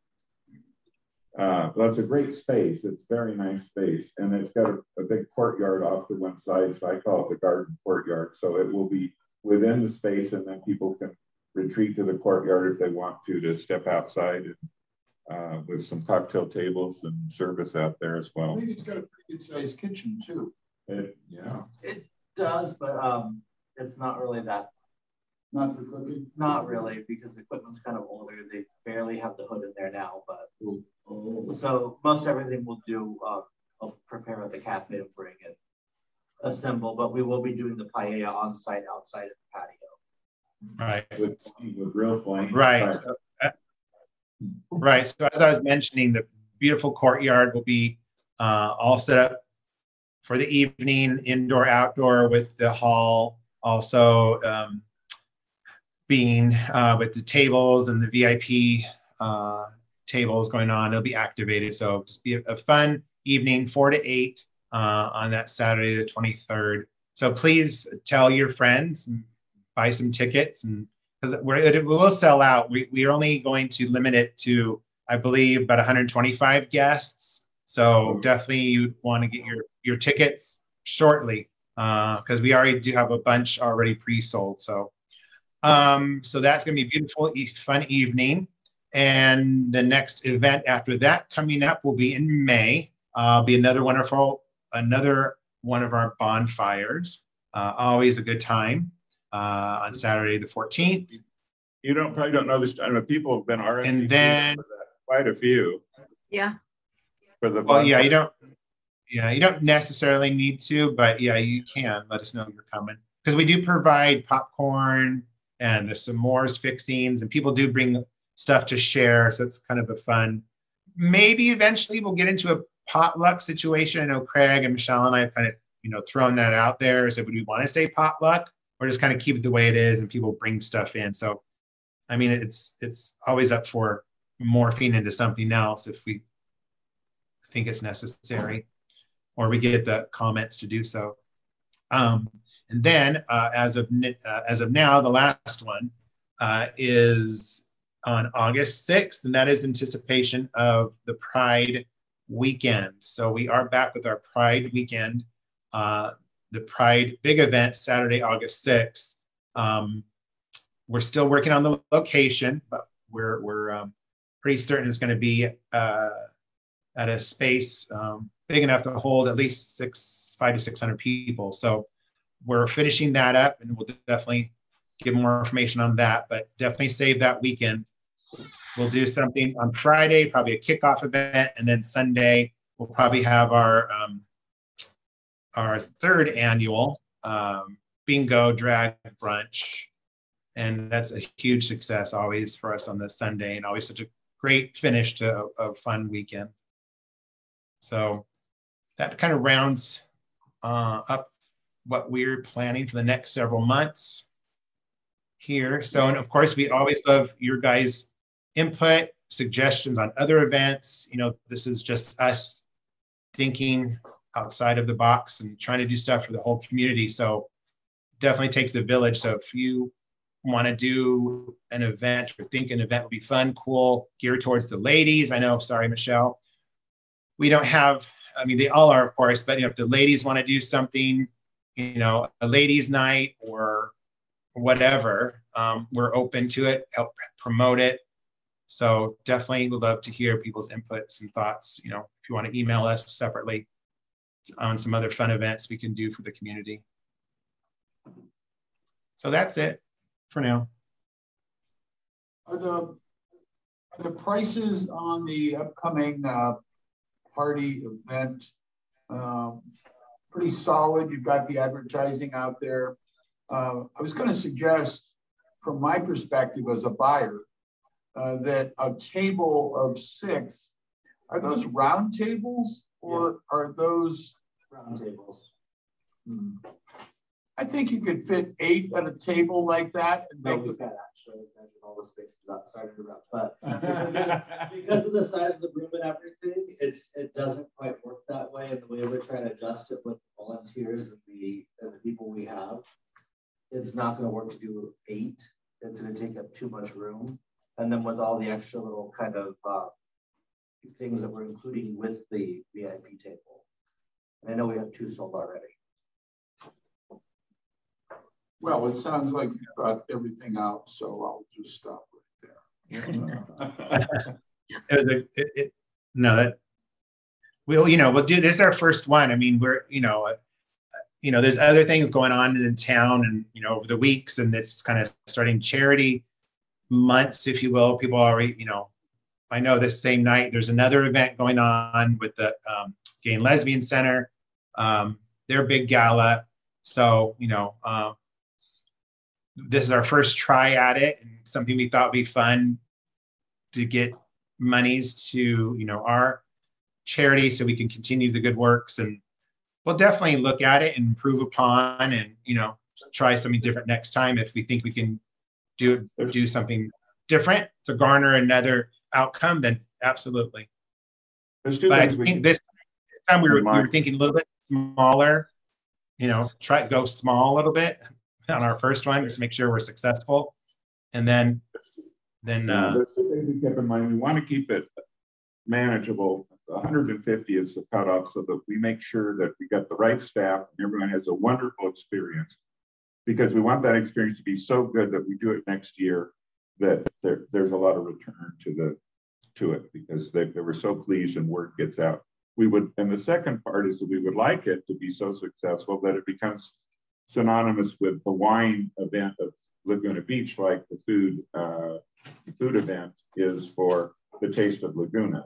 Uh, well, it's a great space. It's very nice space, and it's got a, a big courtyard off to one side. So I call it the garden courtyard. So it will be within the space, and then people can retreat to the courtyard if they want to to step outside and uh, with some cocktail tables and service out there as I well. think it's got a pretty good sized kitchen too. It, yeah. It does, but um, it's not really that, Not for cooking. not really, because the equipment's kind of older. They barely have the hood in there now, but so most everything we'll do, uh, I'll prepare at the cafe and bring it, assemble, but we will be doing the paella on site outside of the patio. right With, with real flame. Right. So, uh, right. So as I was mentioning, the beautiful courtyard will be uh, all set up for the evening, indoor, outdoor, with the hall also um, being uh, with the tables and the VIP uh, tables going on. It'll be activated. So just be a, fun evening, four to eight uh, on that Saturday, the 23rd. So please tell your friends, buy some tickets and because it will sell out. We, we are only going to limit it to, I believe, about 125 guests. So definitely you want to get your, your tickets shortly because we already do have a bunch already pre-sold. So, um, so that's going to be a beautiful, e- fun evening. And the next event after that coming up will be in May. Uh, be another wonderful, another one of our bonfires. Uh, always a good time uh, on Saturday the 14th. You don't probably don't know this. I know people have been already. And then- quite a few. Yeah. for the. Well, yeah, you don't, yeah, you don't necessarily need to, but yeah, you can let us know you're coming. Because we do provide popcorn and there's some s'mores fixings and people do bring stuff to share. So it's kind of a fun, maybe eventually we'll get into a potluck situation. I know Craig and Michelle and I have kind of, you know, thrown that out there. So would we want to say potluck or just kind of keep it the way it is and people bring stuff in? So, I mean, it's, it's always up for morphing into something else if we think it's necessary or we get the comments to do so. Um, and then uh, as of uh, as of now, the last one uh, is on August 6th, and that is anticipation of the Pride weekend. So we are back with our Pride weekend, uh, the Pride big event, Saturday, August 6th. Um, we're still working on the location, but we're, we're um, pretty certain it's going to be uh, at a space um, big enough to hold at least six, five to 600 people. So we're finishing that up and we'll definitely give more information on that, but definitely save that weekend. We'll do something on Friday, probably a kickoff event, and then Sunday we'll probably have our um, our third annual um, bingo drag brunch, and that's a huge success always for us on this Sunday, and always such a great finish to a, a fun weekend. So that kind of rounds uh, up what we're planning for the next several months here. So, and of course, we always love your guys' input, suggestions on other events. You know, this is just us thinking outside of the box and trying to do stuff for the whole community. So, definitely takes a village. So, if you want to do an event or think an event would be fun, cool, geared towards the ladies, I know, sorry, Michelle, we don't have, I mean, they all are, of course, but you know, if the ladies want to do something, you know, a ladies' night or whatever, um, we're open to it, help promote it. So definitely would love to hear people's inputs and thoughts. You know, if you want to email us separately on some other fun events we can do for the community. So that's it for now. Are the, are the prices on the upcoming uh, party event um, pretty solid. You've got the advertising out there. Uh, I was going to suggest, from my perspective as a buyer, uh, that a table of six are those round tables or yeah. are those round tables? Hmm. I think you could fit eight at a table like that and no, make measured all the spaces outside of the room. But because of the size of the room and everything, it's it doesn't quite work that way. And the way we're trying to adjust it with volunteers and the and the people we have, it's not going to work to do eight. It's going to take up too much room. And then with all the extra little kind of uh, things that we're including with the VIP table. And I know we have two sold already. Well, it sounds like you thought everything out, so I'll just stop right there. it, it, it, no, that we'll, you know, we'll do this. Is our first one. I mean, we're, you know, uh, you know, there's other things going on in the town, and you know, over the weeks, and it's kind of starting charity months, if you will. People already, you know, I know this same night there's another event going on with the um, Gay and Lesbian Center, um, their big gala. So, you know, um, this is our first try at it and something we thought would be fun to get monies to you know our charity so we can continue the good works. And we'll definitely look at it and improve upon and you know try something different next time if we think we can do do something different to garner another outcome then absolutely. But I think this time we were, we were thinking a little bit smaller you know try go small a little bit on our first one, is make sure we're successful. And then, then. Uh, two things we keep in mind. We want to keep it manageable. 150 is the cutoff so that we make sure that we got the right staff and everyone has a wonderful experience because we want that experience to be so good that we do it next year that there, there's a lot of return to the to it because they, they were so pleased and word gets out. We would, and the second part is that we would like it to be so successful that it becomes synonymous with the wine event of Laguna Beach, like the food uh, the food event is for the taste of Laguna.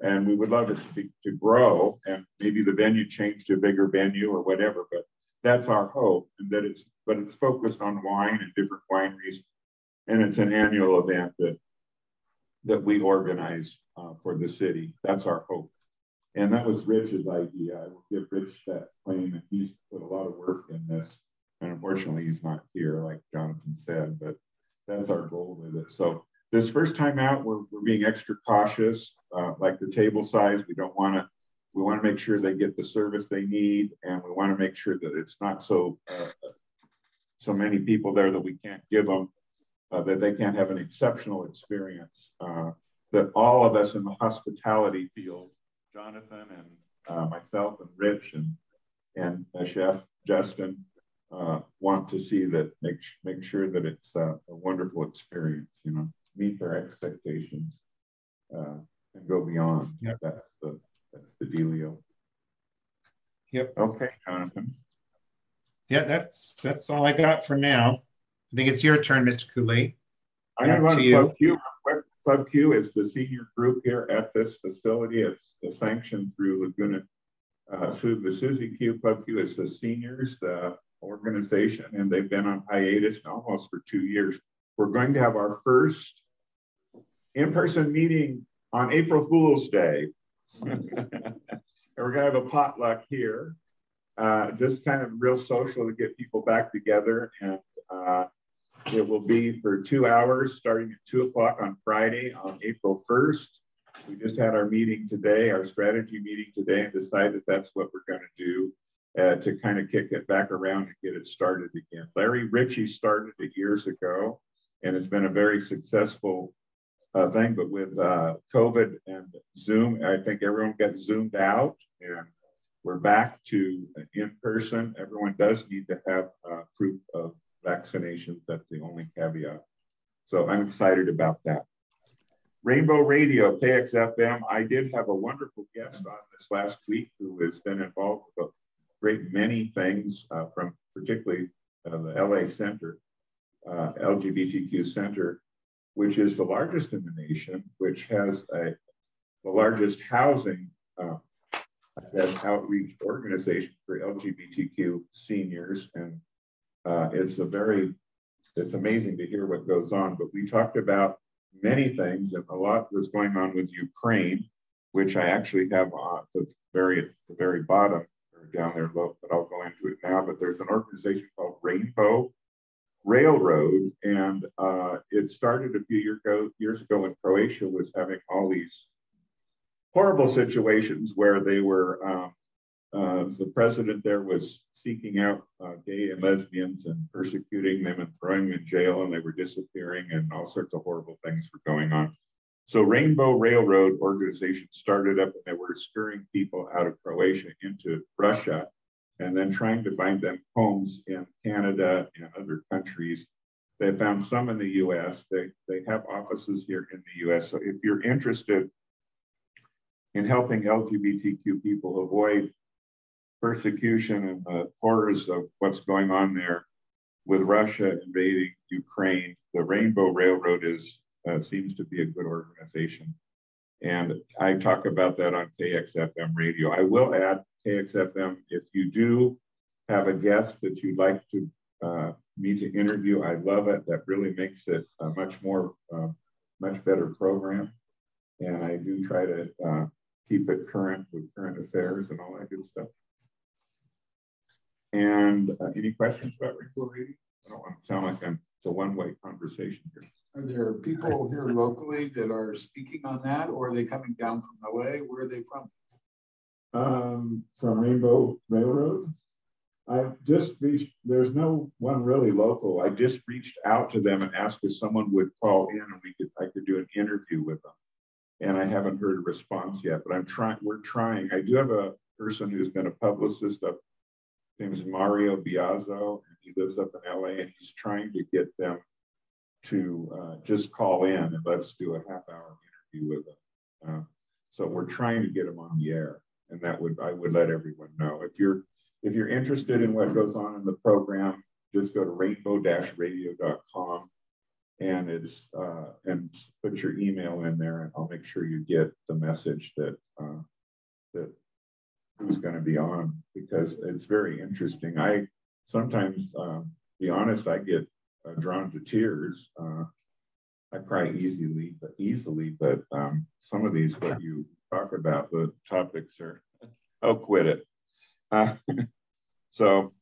And we would love it to be, to grow and maybe the venue change to a bigger venue or whatever, but that's our hope and that it's, but it's focused on wine and different wineries. And it's an annual event that, that we organize uh, for the city. That's our hope. And that was Rich's idea. I will give Rich that claim and he's put a lot of work in this. And unfortunately, he's not here, like Jonathan said, but that's our goal with it. So this first time out, we're, we're being extra cautious, uh, like the table size. We don't want to, we want to make sure they get the service they need, and we want to make sure that it's not so uh, so many people there that we can't give them uh, that they can't have an exceptional experience. Uh, that all of us in the hospitality field, Jonathan and uh, myself and Rich and and Chef Justin, uh, want to see that make make sure that it's a, a wonderful experience. You know, meet their expectations uh, and go beyond. Yep. That's the that's the dealio. Yep. Okay, Jonathan. Yeah, that's that's all I got for now. I think it's your turn, Mr. Cooley. I'm going to run Club Q. Club Q is the senior group here at this facility. It's sanctioned through Laguna. Uh, Susi Q Club Q is the seniors, organization, and they've been on hiatus almost for two years. We're going to have our first in-person meeting on April Fool's Day. and we're going to have a potluck here, uh, just kind of real social to get people back together. And uh, it will be for two hours starting at two o'clock on Friday on April 1st. We just had our meeting today, our strategy meeting today, and decided that's what we're going to do uh, to kind of kick it back around and get it started again. Larry Ritchie started it years ago, and it's been a very successful uh, thing. But with uh, COVID and Zoom, I think everyone got zoomed out, and we're back to in person. Everyone does need to have uh, proof of vaccinations. That's the only caveat. So I'm excited about that. Rainbow Radio, KXFM. I did have a wonderful guest on this last week who has been involved with a great many things uh, from particularly uh, the LA Center, uh, LGBTQ Center, which is the largest in the nation, which has a, the largest housing uh, outreach organization for LGBTQ seniors. And uh, it's a very, it's amazing to hear what goes on. But we talked about many things, and a lot was going on with Ukraine, which I actually have on the very, the very bottom or down there low, but I'll go into it now. But there's an organization called Rainbow Railroad, and uh, it started a few years ago, years ago when Croatia was having all these horrible situations where they were um, uh, the president there was seeking out uh, gay and lesbians and persecuting them and throwing them in jail, and they were disappearing, and all sorts of horrible things were going on. So Rainbow Railroad organization started up, and they were scurrying people out of Croatia into Russia, and then trying to find them homes in Canada and other countries. They found some in the U.S. They they have offices here in the U.S. So if you're interested in helping LGBTQ people avoid persecution and the horrors of what's going on there with Russia invading Ukraine, the Rainbow Railroad is uh, seems to be a good organization. And I talk about that on KXFM radio. I will add KXFM, if you do have a guest that you'd like to uh, me to interview, I love it. That really makes it a much more, uh, much better program. And I do try to uh, keep it current with current affairs and all that good stuff. And uh, any questions about Radio? I don't want to sound like I'm, it's a one-way conversation here. Are there people here locally that are speaking on that, or are they coming down from LA? Where are they from? Um, from Rainbow Railroad. I just reached, there's no one really local. I just reached out to them and asked if someone would call in and we could, I could do an interview with them. And I haven't heard a response yet, but I'm trying, we're trying. I do have a person who's been a publicist up name is Mario Biazzo, and he lives up in LA, and he's trying to get them to uh, just call in and let's do a half hour interview with them. Uh, so we're trying to get them on the air, and that would I would let everyone know if you're if you're interested in what goes on in the program, just go to rainbow-radio.com and it's, uh, and put your email in there and I'll make sure you get the message that, uh, that who's going to be on because it's very interesting. I sometimes, um, be honest, I get uh, drawn to tears. Uh, I cry easily, but easily, but um, some of these, what you talk about, the topics are, I'll quit it. Uh, so.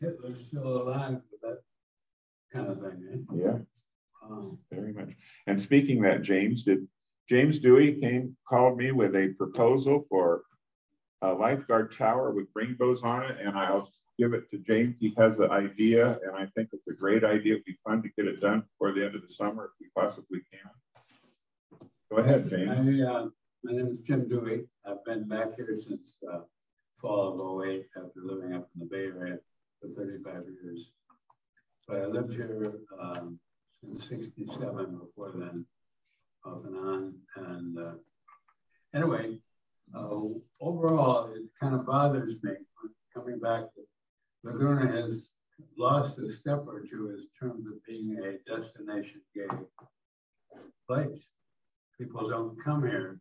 Hitler's still alive that kind of thing. Eh? Yeah. Um, very much. And speaking that, James, did James Dewey came called me with a proposal for a lifeguard tower with rainbows on it, and I'll give it to James. He has the idea, and I think it's a great idea. It'd be fun to get it done before the end of the summer if we possibly can. Go ahead, James. I, uh, my name is Jim Dewey. I've been back here since uh, fall of 08 after living up in the Bay Area for 35 years. But I lived here um, since 67 before then, off and on. And uh, anyway, uh, overall, it kind of bothers me coming back to Laguna has lost a step or two in terms of being a destination gay place. People don't come here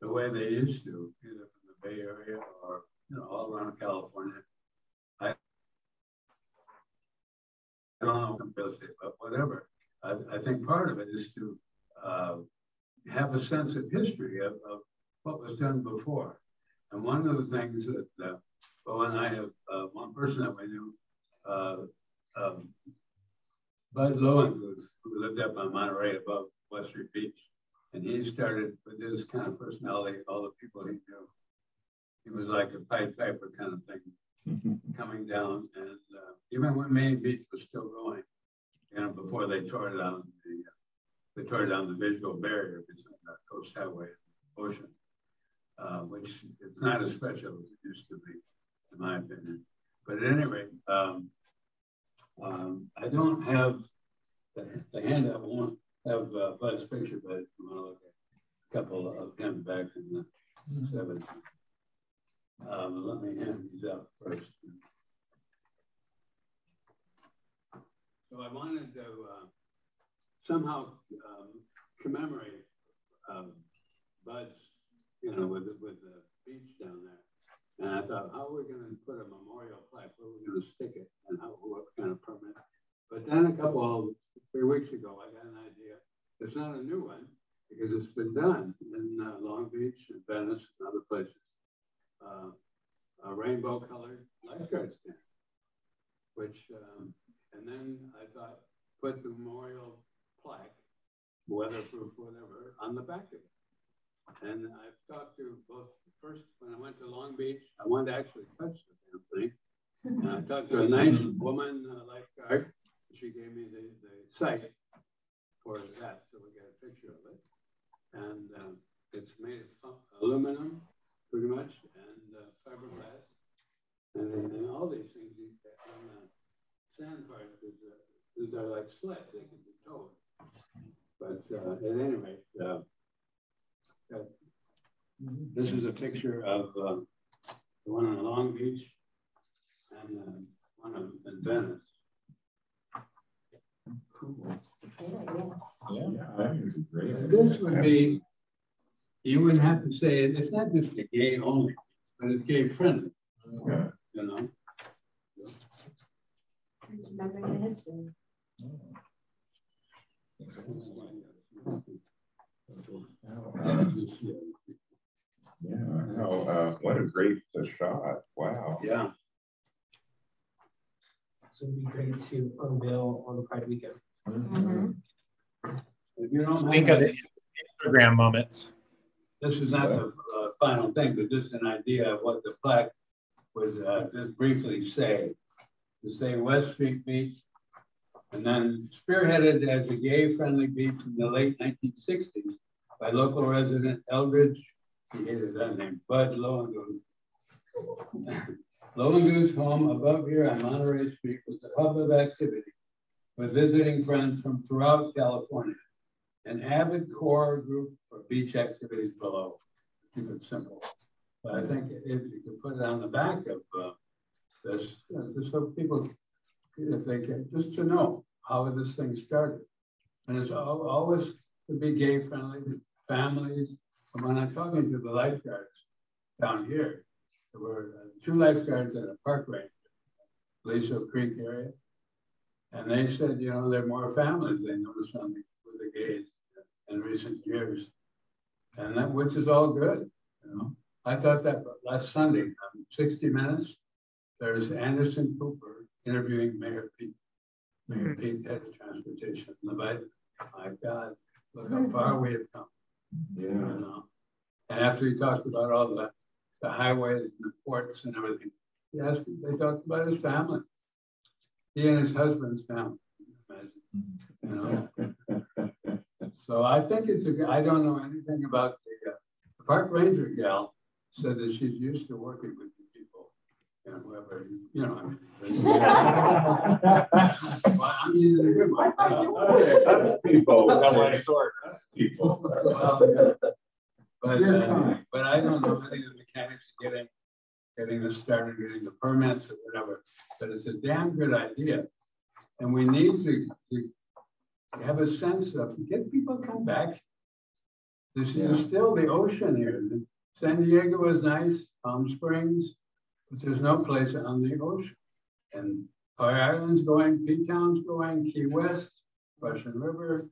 the way they used to, either from the Bay Area or you know, all around California. I, I don't know if I'm really but whatever. I, I, think part of it is to uh, have a sense of history of, of, what was done before. And one of the things that uh, Bo and I have uh, one person that we knew, uh, um, Bud Lowen, who lived up on Monterey above Western Beach. And he started with his kind of personality, all the people he knew. He was like a Pied Piper kind of thing coming down. And uh, even when Main Beach was still going, you know, before they tore down the, uh, they tore down the visual barrier between the Coast Highway and the ocean, uh, which it's not as special as it used to be in my opinion. But at any rate, um, um, I don't have the, the handout. I won't have uh, Bud's picture, but I want to look at a couple of him back in the mm -hmm. 70s. Um, let me hand these out first. So I wanted to uh, somehow um, commemorate um, Bud's, you know, with, with the beach down there. And I thought, how are we going to put a memorial plaque? Where are we going to stick it? And how, what kind of permit? But then a couple of three weeks ago, I got an idea. It's not a new one because it's been done in uh, Long Beach and Venice and other places. Uh, a rainbow colored lifeguard stand, which, um, and then I thought, put the memorial plaque, weatherproof, whatever, on the back of it. And I've talked to both first when I went to Long Beach, I wanted to actually touch the damn thing. And I talked to a nice woman uh, lifeguard. She gave me the, the site for that, so we got a picture of it. And uh, it's made of aluminum, pretty much, and uh, fiberglass. And, and all these things, on the sand part, is, uh, are like sleds, they can be towed. But uh, at any rate, uh, this is a picture of uh, the one in Long Beach and uh, one in Venice. Cool. Yeah, that is great. This would be, you wouldn't have to say it. It's not just a gay only, but it's gay friendly. Okay. You know? Remembering the history. Yeah, no, uh, what a great uh, shot. Wow. Yeah. So it'd be great to unveil on the Pride weekend. Mm-hmm. If you don't Think of the Instagram moments. This is not the uh, final thing, but just an idea of what the plaque would uh, just briefly say. To say West Street Beach, and then spearheaded as a gay-friendly beach in the late 1960s by local resident Eldridge, he hated that name, Bud Lowengoose. Lowengoose home above here on Monterey Street was the hub of activity with visiting friends from throughout California, an avid core group for beach activities below. Keep it simple. But I think if you could put it on the back of uh, this, uh, just so people if they can, just to know how this thing started. And it's always to be gay friendly, families. And when I'm talking to the lifeguards down here, there were uh, two lifeguards at a park range, Lisa Creek area. And they said, you know, there are more families they noticed on the, with the gays in recent years. And that, which is all good, you know. I thought that last Sunday, um, 60 Minutes, there's Anderson Cooper interviewing Mayor Pete. Mayor Pete, head of transportation, My God, look how far we have come. Yeah. You know? And after he talked about all the, the highways and the ports and everything, he asked, they talked about his family. He and his husband's family. You know? So I think it's a, I don't know anything about the, uh, the park ranger gal said that she's used to working with. You know, whoever, you know, I mean. Well, I'm using a good one. People. That way. People. Well, yeah. But, uh, but I don't know any of the mechanics getting, getting this started, getting the permits or whatever, but it's a damn good idea. And we need to, to have a sense of, get people to come back. There's, there's still the ocean here. San Diego is nice, Palm Springs, but there's no place on the ocean. And Fire Island's going, P-Town's going, Key West, Russian River.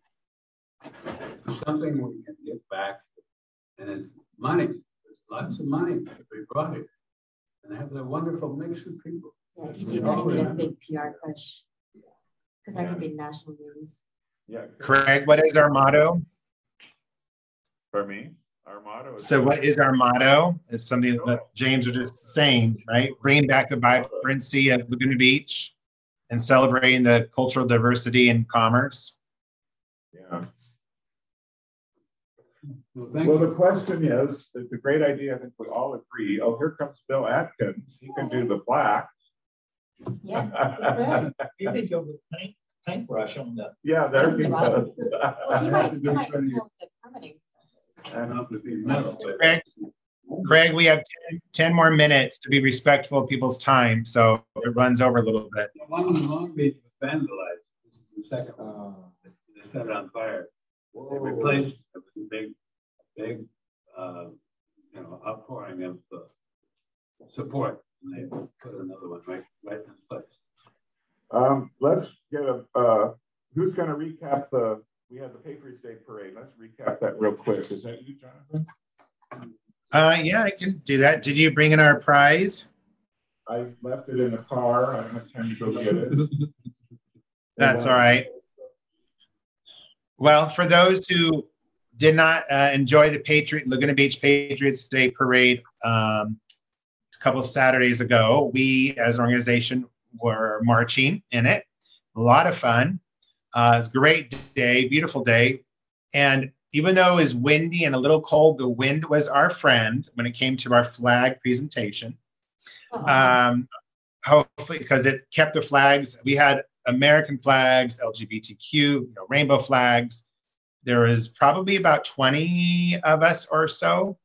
Something we can get back. And it's money, there's lots of money to be brought here. And have that wonderful mix of people. Yeah, if you do that, you need a big PR push. Because that could be national news. Yeah. Craig, what is our motto? For me, our motto is. So what is our motto? It's something that James was just saying, right? Bringing back the vibrancy of Laguna Beach and celebrating the cultural diversity and commerce. Yeah. Well, Well, the question is, it's a great idea. I think we all agree. Oh, here comes Bill Atkins. He can do the plaque. Yeah. You could go with paint, paintbrush on the. Yeah, there he goes. Well, you might, you might the permitting. Craig, Craig, we have 10 10 more minutes to be respectful of people's time, so it runs over a little bit. The one in Long Beach was vandalized. This is the second one. They set it on fire. They replaced it with a big, big, uh, you know, outpouring of uh, support. And they put another one right, right in place. Um, let's get a, uh, who's gonna recap the, we had the Patriots Day Parade. Let's recap that real quick. Is that you, Jonathan? Uh, yeah, I can do that. Did you bring in our prize? I left it in the car. I don't have time to go get it. That's all right. Well, for those who did not uh, enjoy the Patriot Laguna Beach Patriots Day Parade um, a couple of Saturdays ago, we as an organization were marching in it. A lot of fun. Uh, it was a great day, beautiful day. And even though it was windy and a little cold, the wind was our friend when it came to our flag presentation. Um, hopefully, because it kept the flags. We had American flags, LGBTQ, you know, rainbow flags. There was probably about 20 of us or so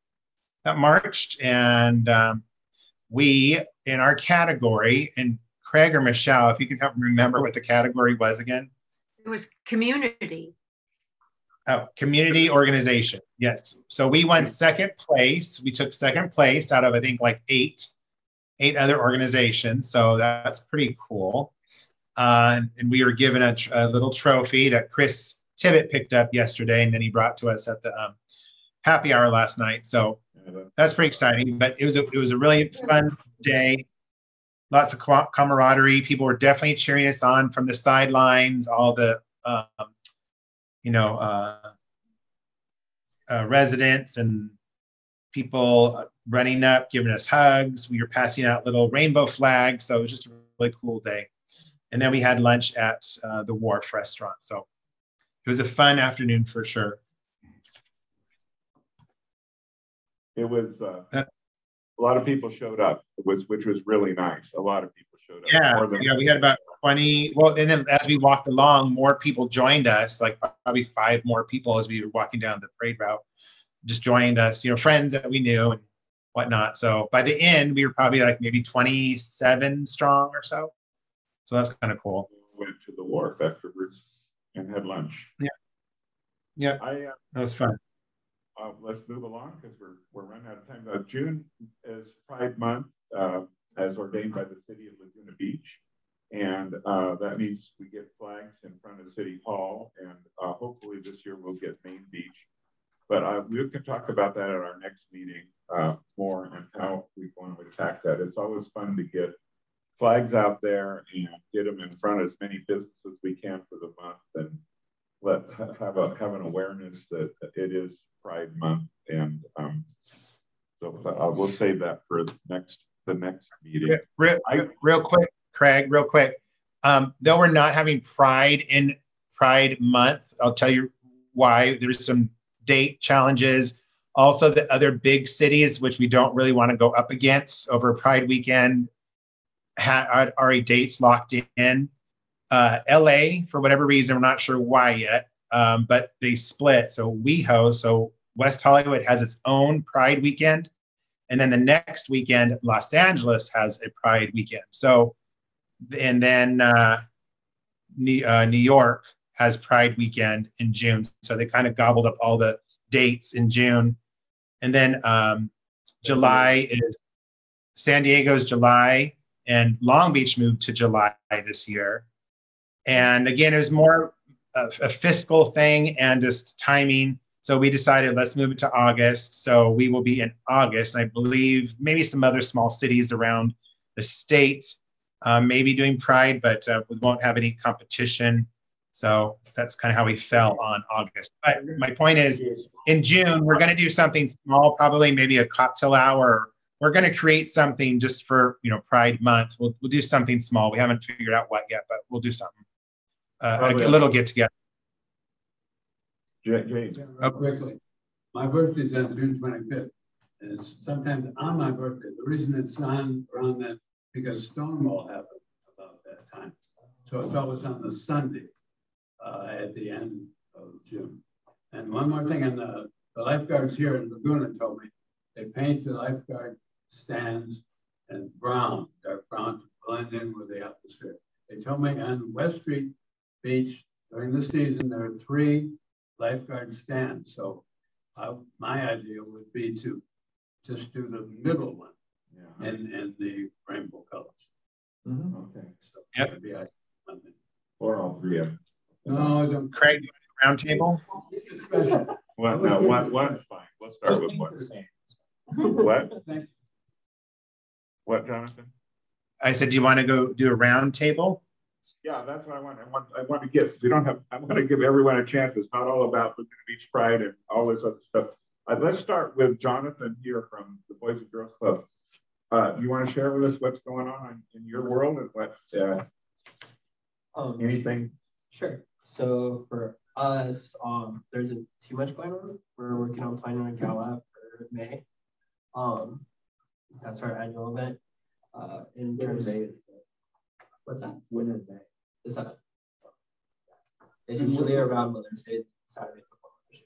that marched, and um, we in our category, and Craig or Michelle, if you can help me remember what the category was again. It was community. Oh, community organization. Yes. So we won second place. We took second place out of I think like eight, eight other organizations. So that's pretty cool. Uh, and we were given a, tr- a little trophy that Chris Tibbet picked up yesterday, and then he brought to us at the um, happy hour last night. So that's pretty exciting. But it was a, it was a really fun day. Lots of camaraderie. People were definitely cheering us on from the sidelines. All the um, you know, uh, uh, residents and people running up, giving us hugs. We were passing out little rainbow flags. So it was just a really cool day. And then we had lunch at uh, the Wharf restaurant. So it was a fun afternoon for sure. It was, uh, a lot of people showed up, was, which was really nice. A lot of people showed up. Yeah, yeah, we had about 20. Well, and then as we walked along, more people joined us, like probably five more people as we were walking down the parade route, just joined us, you know, friends that we knew and whatnot. So by the end, we were probably like maybe 27 strong or so. So that's kind of cool. Went to the wharf afterwards. and had lunch. Yeah. Yeah. I, uh, that was fun. Uh, let's move along because we're, we're running out of time. Uh, June is Pride Month, uh, as ordained by the city of Laguna Beach. And uh, that means we get flags in front of City Hall. And uh, hopefully this year we'll get Main Beach. But uh, we can talk about that at our next meeting more and how we want to attack that. It's always fun to get flags out there and get them in front of as many businesses as we can for the month and let have a have an awareness that it is Pride Month and um, so I will save that for the next the next meeting. Real, real, real quick, Craig, real quick. Um, though we're not having Pride in Pride Month, I'll tell you why. There's some date challenges. Also, the other big cities, which we don't really want to go up against over Pride weekend, had already dates locked in. Uh, LA, for whatever reason, we're not sure why yet, um, but they split. So WeHo, so West Hollywood has its own Pride weekend. And then the next weekend, Los Angeles has a Pride weekend. So, and then uh, New, uh, New York has Pride weekend in June. So they kind of gobbled up all the dates in June. And then um, July is San Diego's July, and Long Beach moved to July this year. And again, it was more a, a fiscal thing and just timing. So we decided let's move it to August. So we will be in August, and I believe maybe some other small cities around the state um, maybe doing Pride, but uh, we won't have any competition. So that's kind of how we fell on August. But my point is, in June, we're going to do something small, probably maybe a cocktail hour. We're going to create something just for you know Pride Month. We'll, we'll do something small. We haven't figured out what yet, but we'll do something. Uh, a, a little get together. James. Real quickly, my birthday's on June twenty-fifth. And it's sometimes on my birthday. The reason it's on around that because Stonewall happened about that time. So it's always on the Sunday uh, at the end of June. And one more thing, and the, the lifeguards here in Laguna told me they paint the lifeguard stands and brown, dark brown to blend in with the atmosphere. They told me on West Street Beach during the season, there are three lifeguard stands. So uh, my idea would be to just do the middle one yeah. in, in the rainbow colors. Mm -hmm. Okay. So yep. Be I, or all three of them. No, don't. Craig, round table? what, no, what, what, fine. Let's start with what. what? What, Jonathan? I said, do you want to go do a round table? Yeah, that's what I want. I want. I want to get. We don't have. I'm going to give everyone a chance. It's not all about Laguna Beach Pride and all this other stuff. Uh, let's start with Jonathan here from the Boys and Girls Club. Uh, you want to share with us what's going on in your world and what uh, um, anything? Sure. So for us, um, there's a, too much going on. We're working on planning a gala for May. Um, that's our annual event. Uh, in terms, May what's that? When is The seventh. It's usually around Mother's Day, Saturday.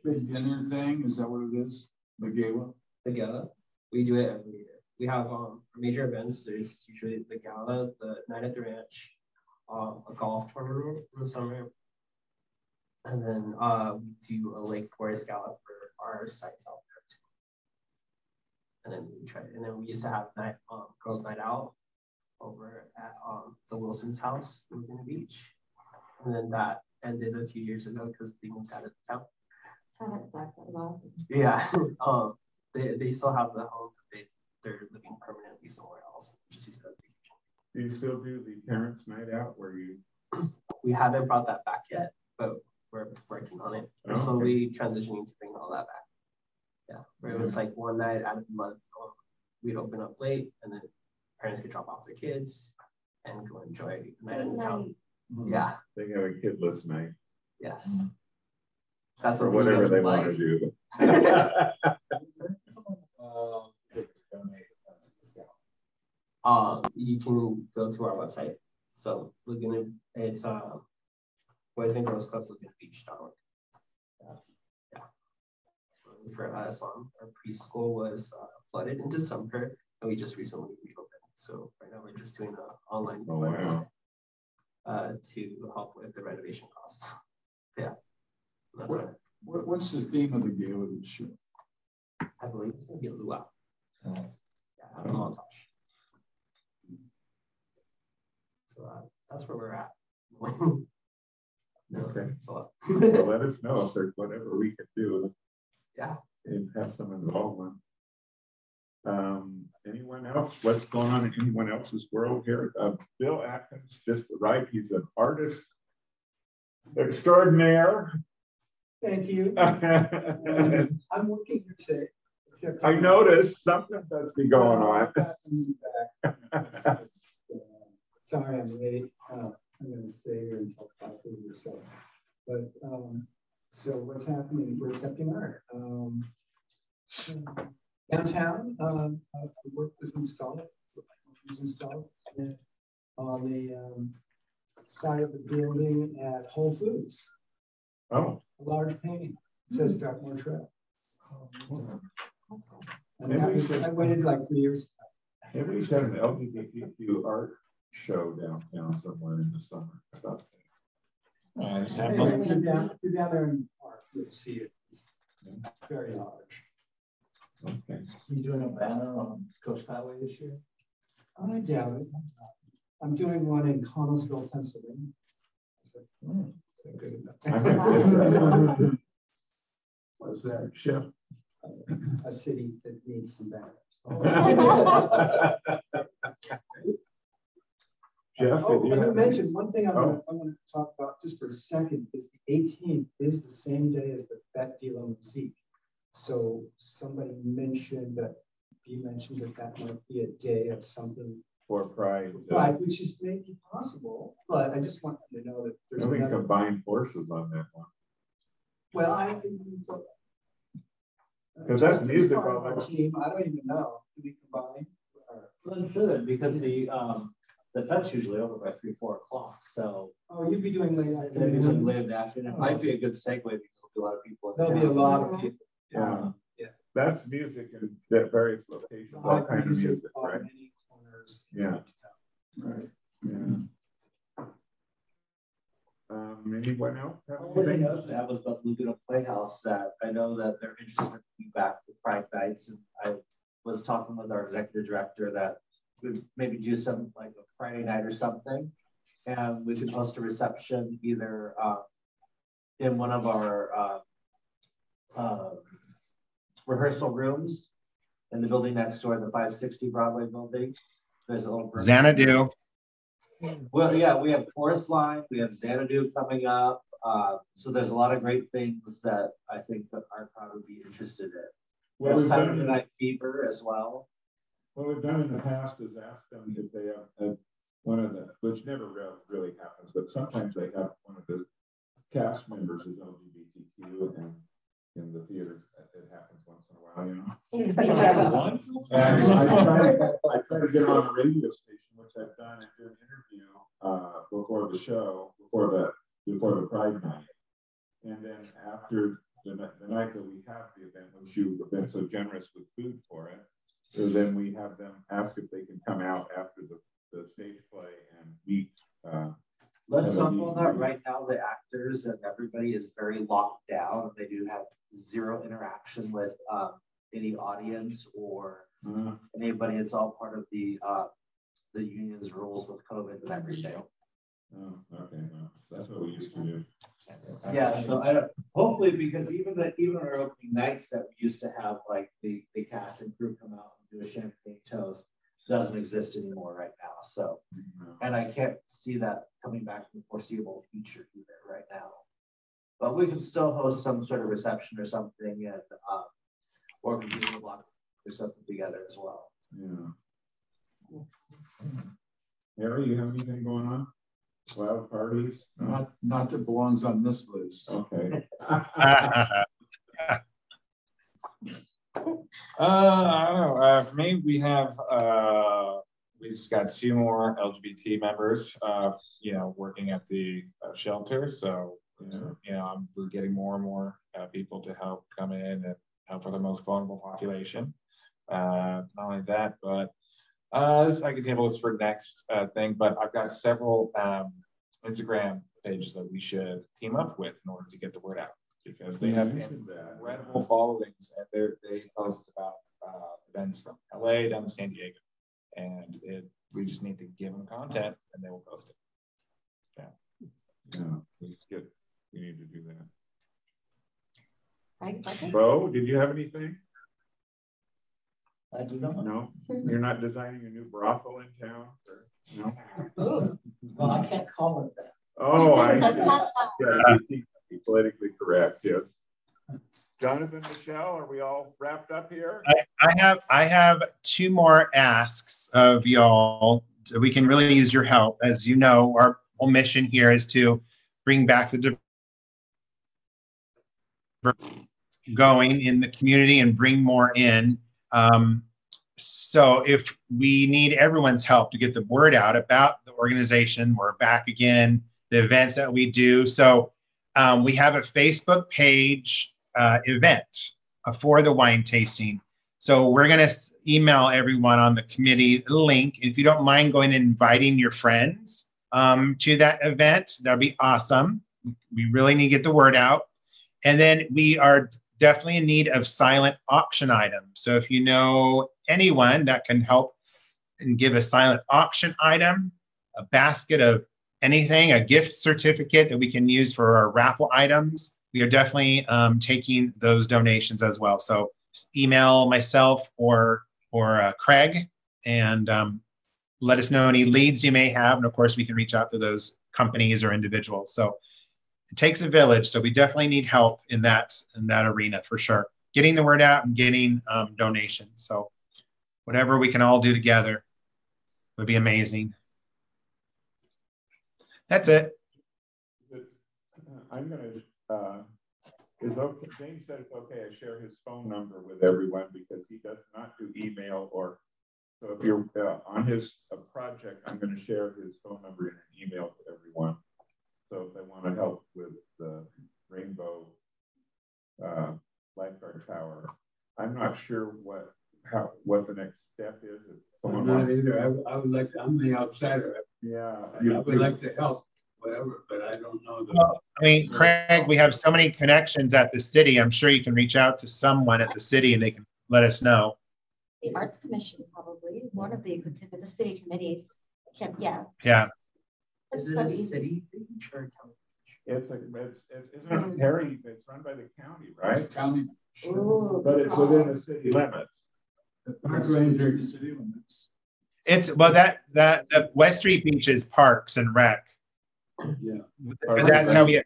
Big dinner thing, is that what it is? The gala? The gala. We do it every year. We have um, major events. There's usually the gala, the night at the ranch, um, a golf tournament in the summer, and then uh, we do a Lake Forest Gala for our sites out there too. And then we try, and then we used to have night um, girls' night out over at um, the Wilson's house in Laguna Beach, and then that ended a few years ago because they moved out of town. Oh, that sucked. That was awesome. Yeah, um, they they still have the home. but They they're living permanently somewhere else. Just used do you still do the parents' night out where you? We haven't brought that back yet, but we're working on it. We're oh, slowly okay. transitioning to bring all that back. Yeah, where it was like one night out of the month, um, we'd open up late, and then parents could drop off their kids and go enjoy the night in town. Mm-hmm. Yeah, they have a kidless night. Yes, mm-hmm. so that's or whatever they like. want to do. um, you can go to our website. So Laguna, it's uh, Boys and Girls Club Laguna Beach.org. Yeah. yeah. For us, um, our preschool was uh, flooded in December, and we just recently reopened. So right now we're just doing an online oh, wow. uh, to help with the renovation costs. Yeah. That's What, what, what's the theme of the gala this year? I believe it's gonna be a luau. Yeah, I don't know. So uh, that's where we're at. Okay. So, So let us know if there's whatever we can do. Yeah. And have some involvement. Um, anyone else? What's going on in anyone else's world here? Uh, Bill Atkins just arrived. He's an artist extraordinaire. Thank you. I I'm working here today. except- noticed something does be going on. Uh, Sorry, I'm late. Uh, I'm gonna stay here until five thirty or so. But, um, so what's happening? We're accepting art. Um, downtown, um, uh, the work was installed, was installed and on the, um, side of the building at Whole Foods. Oh. A large painting, It says Dartmoor Trail. And that was, should- I waited like three years. Maybe we should an LGBTQ art show downtown somewhere in the summer. I thought- Hey, If you're down, if you're down there in the park, you'll see it. It's very large. Okay. You doing a banner on Coast Highway this year? I doubt it. I'm doing one in Connellsville, Pennsylvania. Hmm. Is that good enough? What's that, Chef? A city that needs some banners. Jeff, Oh, did you let me mention, one thing I want Oh. to, to talk about just for a second is the eighteenth is the same day as the Fête de la Musique. So somebody mentioned that, you mentioned that that might be a day of something, For Pride. uh, right, which is maybe possible, but I just want you to know that there's We can another. combine forces on that one. Well, I. Because that's Justin's music part of all our over. Team, I don't even know, do we combine? Or- Well, it should, because the, um, the fête's usually over by three, four o'clock, so. Oh, you'd be doing late Maybe it's like afternoon. late afternoon, it might be a good segue because there'll be a lot of people. There'll be a lot of people. Yeah. Yeah. That's music in at various locations, all Live kinds of music music, right? many corners. Yeah. Right. Yeah. Um, anyone else? have anything? else that was about Laguna Playhouse that I know that they're interested in coming back with Pride Nights and I was talking with our executive director that we'd maybe do some like a Friday night or something. And we could host a reception either uh, in one of our uh, uh, rehearsal rooms in the building next door, the five sixty Broadway building. There's a little. Xanadu. Well, yeah, we have Chorus Line, we have Xanadu coming up. Uh, so there's a lot of great things that I think that our crowd would be interested in. We Well, have we've Saturday it- Night Fever as well. What we've done in the past is ask them if they have, uh, one of the, which never really, really happens, but sometimes they have one of the cast members is LGBTQ and in the theater, it happens once in a while, you know? Once? And I try, to- I try to get on a radio station, which I've done and do an interview, uh, before the show, before the, before the Pride night. And then after the, the night that we have the event, which you have been so generous with food for it, so then we have them ask if they can come out after the, the stage play and meet, uh. Let's talk about that right now. The actors and everybody is very locked down. They do have zero interaction with um, any audience or Uh, anybody. It's all part of the uh, the union's rules with COVID and everything. oh, okay, no, that's what we used to do. Yeah, so I don't, hopefully, because even the, even our opening nights that we used to have, like the, the cast and crew come out and do a champagne toast, doesn't exist anymore right now, so. And I can't see that coming back in the foreseeable future either right now. But we can still host some sort of reception or something and, um, or we can do a block or something together as well. Yeah. Harry, you have anything going on? Wild parties? No? Not, not that belongs on this list. Okay. Uh, I don't know. Uh, for me, we have uh, we just got two more LGBT members. Uh, you know, working at the uh, shelter. So you know, I'm, we're getting more and more uh, people to help come in and help with the most vulnerable population. Uh, not only that, but uh, this, I can table this for next uh, thing. But I've got several um, Instagram pages that we should team up with in order to get the word out because they have incredible followings and they they post about uh, events from LA down to San Diego, and it, we just need to give them content and they will post it. Yeah, yeah, it's good. We need to do that. Right, Bo, did you have anything? I do not. No, you're not designing a new brothel in town? Or, no. Ooh, well, I can't call it that. Oh, I yeah, be politically correct. Yes. Jonathan, Michelle, are we all wrapped up here? I, I have I have two more asks of y'all. We can really use your help. As you know, our whole mission here is to bring back the going in the community and bring more in. Um, so if we need everyone's help to get the word out about the organization, we're back again, the events that we do. So um, we have a Facebook page uh, event uh, for the wine tasting. So we're going to email everyone on the committee link. If you don't mind going and inviting your friends um, to that event, that'd be awesome. We really need to get the word out. And then we are definitely in need of silent auction items. So if you know anyone that can help and give a silent auction item, a basket of anything, a gift certificate that we can use for our raffle items, we are definitely um, taking those donations as well. So email myself or or uh, Craig and um, let us know any leads you may have. And of course, we can reach out to those companies or individuals. So it takes a village. So we definitely need help in that in that arena for sure. Getting the word out and getting um, donations. So whatever we can all do together would be amazing. That's it. I'm going to, uh, is okay, James said it's okay, I share his phone number with everyone because he does not do email or, so if you're uh, on his uh, project, I'm going to share his phone number in an email to everyone. So if they want to help with the Rainbow uh, Lifeguard Tower, I'm not sure what how what the next step is. I'm not either. I, I would like to, I'm the outsider. Yeah. I, I would like to help, whatever, but I don't know. The, well, I mean, Craig, we have so many connections at the city. I'm sure you can reach out to someone at the city and they can let us know. The Arts Commission, probably one of the the city committees. Can, yeah. Yeah. Is it a city or county? It's a, it's, it's, isn't it Harry, it's run by the county, right? County. Ooh, but it's within the city limits. The park ranger city limits. It's well that that the West Street Beach is Parks and Rec. Yeah. Because that's how we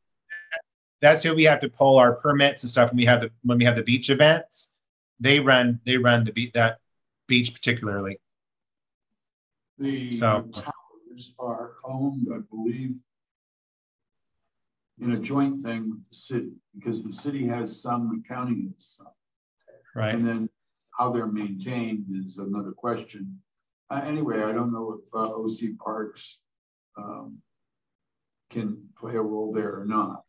that's how we have to pull our permits and stuff when we have the when we have the beach events. They run they run the beach that beach particularly. The so are owned, I believe, in a joint thing with the city because the city has some, the county has some. Right. And then how they're maintained is another question. Uh, anyway, I don't know if uh, OC Parks um, can play a role there or not.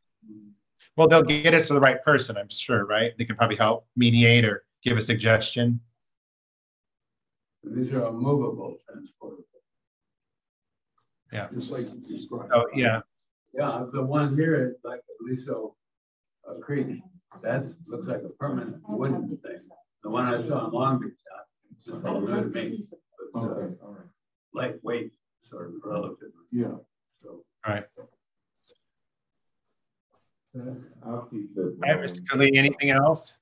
Well, they'll get us to the right person, I'm sure, right? They can probably help mediate or give a suggestion. These are movable transportable. Yeah. Just like you described. Oh, yeah. Yeah, the one here is like Aliso uh, Creek. That looks like a permanent wooden thing. The one I saw in Long Beach, uh, it's just all good to me. It's, uh, Okay, all right. lightweight, sort of relative. Yeah. So. All right. I'll keep it. All right, Mr. Cooley, anything else?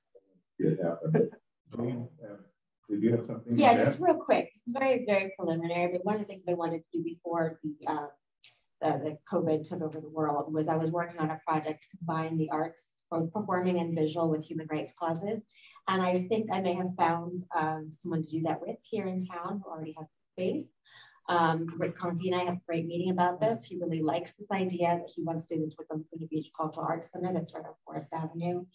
It happened. Uh, Did you have something? Yeah, just real quick. It's very, very preliminary, but one of the things I wanted to do before the, uh, the, the COVID took over the world was I was working on a project to combine the arts, both performing and visual with human rights clauses. And I think I may have found um, someone to do that with here in town who already has space. Um, Rick Conkey and I have a great meeting about this. He really likes this idea that he wants to do this with the Laguna Beach Cultural Arts Center that's right on Forest Avenue.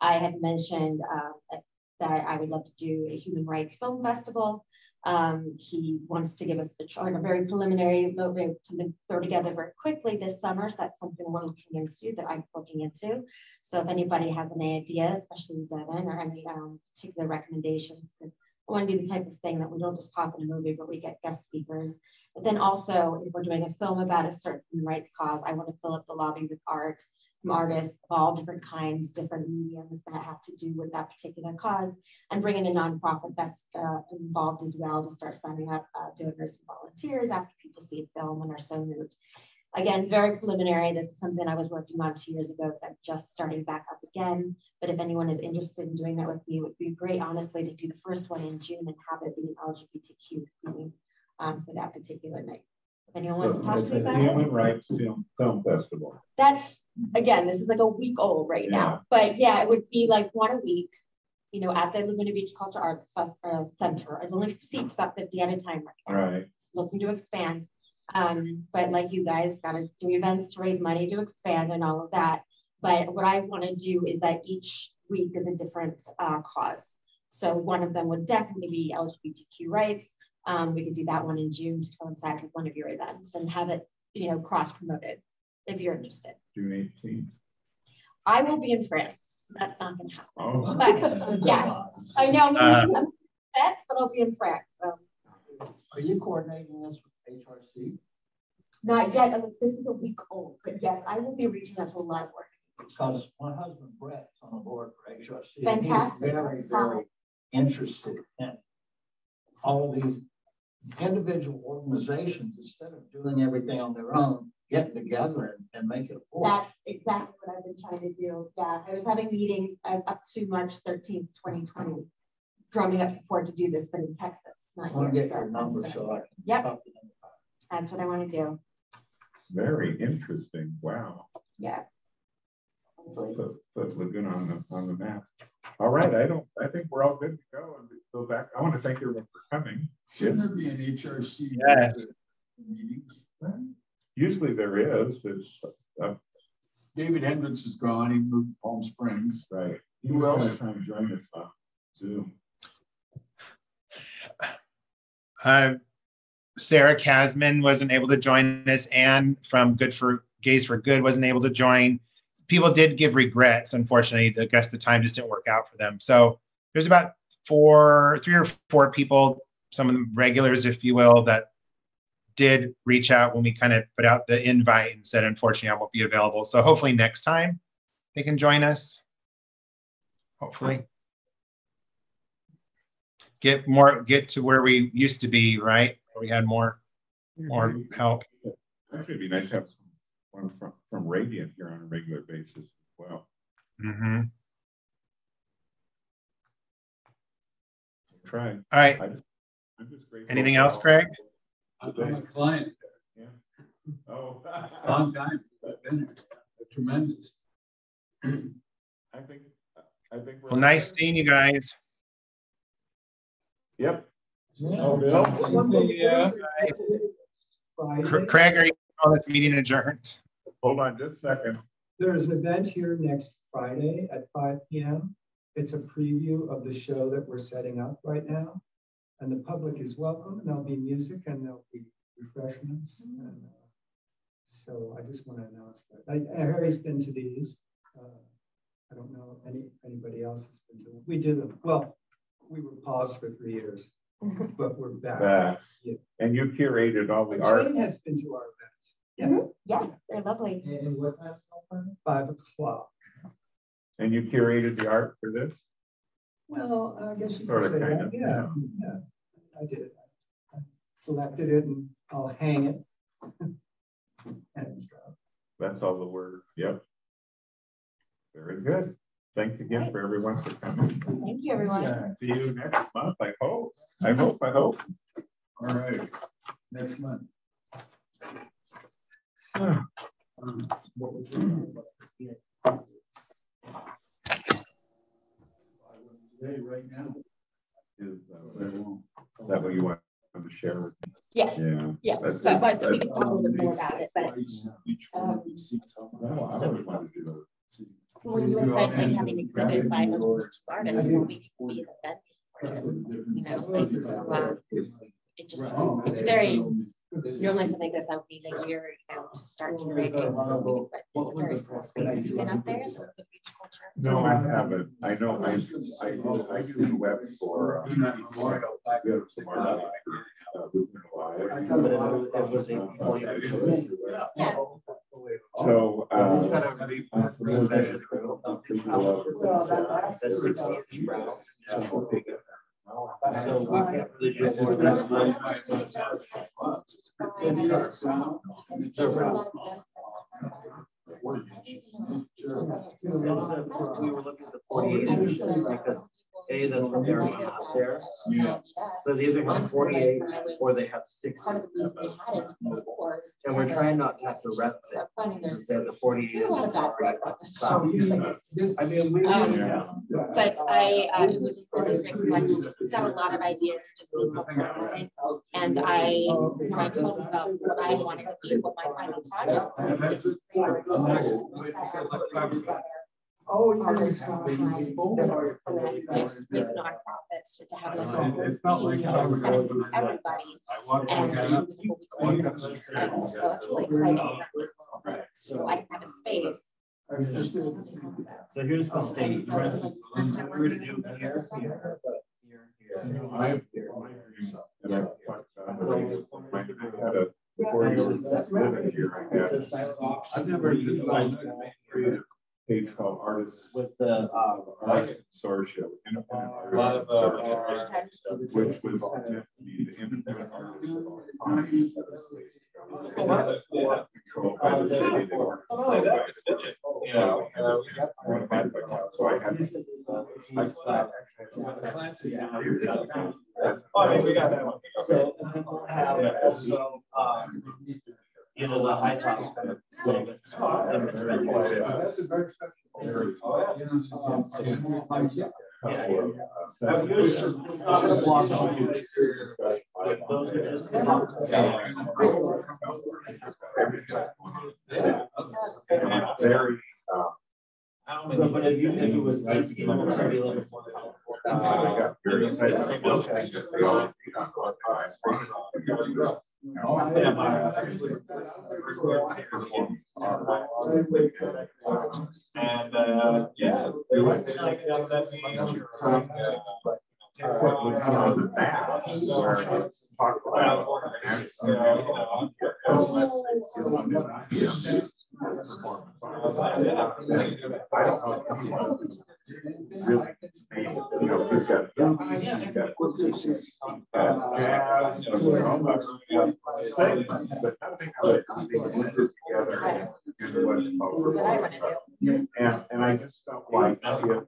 I had mentioned uh, that I would love to do a human rights film festival. Um, he wants to give us a chart, a very preliminary logo to throw together very quickly this summer. So that's something we're looking into that I'm looking into. So if anybody has any ideas, especially Devin, or any um, particular recommendations, I want to do the type of thing that we don't just pop in a movie, but we get guest speakers But then also, if we're doing a film about a certain rights cause, I want to fill up the lobby with art artists of all different kinds, different mediums that have to do with that particular cause, and bring in a nonprofit that's uh, involved as well to start signing up uh, donors and volunteers after people see a film and are so moved. Again, very preliminary. This is something I was working on two years ago that just starting back up again. But if anyone is interested in doing that with me, it would be great, honestly, to do the first one in June and have it be an LGBTQ theme um, for that particular night. Anyone wants to talk to me about Human. Rights Film, Film Festival. That's, again, this is like a week old right now. But yeah, it would be like one a week, you know, at the Laguna Beach Culture Arts Fest- uh, Center. I've only seats about 50 at a time right now Right. looking to expand. Um, but like you guys got to do events to raise money to expand and all of that. But what I want to do is that each week is a different uh, cause. So one of them would definitely be LGBTQ rights. Um, we could do that one in June to coincide with one of your events and have it, you know, cross promoted if you're interested. June eighteenth. I will be in France, so that's not going to happen. Oh. But yes, I know. I'm Uh. I'm but I'll be in France. So Are you coordinating this with HRC? not yet. I mean, This is a week old, but yes, I will be reaching out to a lot of work. Because my husband Brett's on the board for HRC. and he's Fantastic. Very, very interested in all of these individual organizations, instead of doing everything on their own, getting together and, and make it a force. That's exactly what I've been trying to do. Yeah, I was having meetings up to March thirteenth, twenty twenty, drumming up support to do this, but in Texas, not I not want to here. get your so- number so I can Yep. talk to them. That's what I want to do. Very interesting. Wow. Yeah. Put, put Laguna on the, on the map. All right, I don't, I think we're all good to go and go back. I want to thank everyone for coming. Shouldn't there be an HRC? Yes. Meetings? Usually there is, it's, uh, David Hendricks is gone, he moved to Palm Springs. right. He Who was else? gonna join us on Zoom. Uh, Sarah Casman wasn't able to join us. Anne from Good for Gays for Good wasn't able to join. People did give regrets. Unfortunately, I guess the time just didn't work out for them. So there's about four, three or four people, some of them regulars, if you will, that did reach out when we kind of put out the invite and said, unfortunately, I won't be available. So hopefully next time they can join us. Hopefully get more get to where we used to be right where we had more more mm-hmm. help Actually, it'd be nice to have one from, from Radiant here on a regular basis as well. Mm-hmm. Try. all right I just- I'm just grateful anything else craig I'm a client, Yeah. Oh. long time, I've been there. tremendous. I think, I think. we're well nice seeing you guys Yep. Oh, Yeah. Cr- craig are you on this meeting adjourned Hold on just a second. There's an event here next Friday at five P M. It's a preview of the show that we're setting up right now. And the public is welcome, and there'll be music and there'll be refreshments. And uh, So I just want to announce that. I- Harry's been to these. Uh, I don't know if any, anybody else has been to them. We did them. Well, we were paused for three years, but we're back. Back. Yeah. And you curated all the art. Jane has been to our events. Yeah, Mhm. Yes, they're lovely. and what time? Five o'clock. And you curated the art for this? Well, I guess you Sort could say that, of, yeah, yeah, I did it. I Selected it and I'll hang it. And it's dropped. That's all the word. Yep. Very good. Thanks again for everyone for coming. Thank you, everyone. See you next month, I hope. I hope, I hope. All right, next month. Ah. Um, what was your- Today, right now. Is uh, that what you want to share? Yes, Yeah. yeah, That's- so, but we can talk a little bit more about it, but um, No, I always wanted to when you were saying like having exhibit by other artists, well, we could be the venue. You know, like, wow. It just, it's very, normally something like this, I would need a year, you know, to start curating. so we can- but It's a very small space. Have you been up there? The beach culture? No, I haven't. I know I, I, I do the web for. uh, some art, uh, Lutheran law by it. But it was, it was a employee. Yeah. So, uh. It's got a re- remeasure through, to travel for the sixty inch ground. So we can't really do more than We were looking at the forty-eight inches because A, that's what they're out there. Yeah. So they either have forty-eight or they have sixty. Of the we had it before. And we're trying not to have to rep it. of Finding there's Since they have the forty-eight a lot of inches bad already. blood the side. I mean, we. Um, But I, uh, it was really great, like, he's got a lot of ideas, just needs help organizing. And I, when I told him about what I wanted to do, what my final project, it's together. Artists, clients, philanthropists, big nonprofits, to have like a It felt like going to- everybody. And it was what we could do. And so it's really exciting. So I have a space. So here's the right? We're gonna do here, here, here, here. I have, my dream, and I talked about it, I had a forty years living here. I've never used like creative page called artists. With the, uh, Like Source Show. independent A lot of, uh, artists, Which was meant to be the independent artists of all time. Controlled by the city, they weren't controlled by the city. Yeah. So I had. I mean, oh, we got that one. So, and then we'll have also, um, you know, the high tops kind of a little bit. That's a very Yeah, yeah. I've used some, uh, blocks of you. Like, Those are just. the tops. Very, So, but if you, if it was like, you know, maybe a little in what's called. And, and I just felt like if,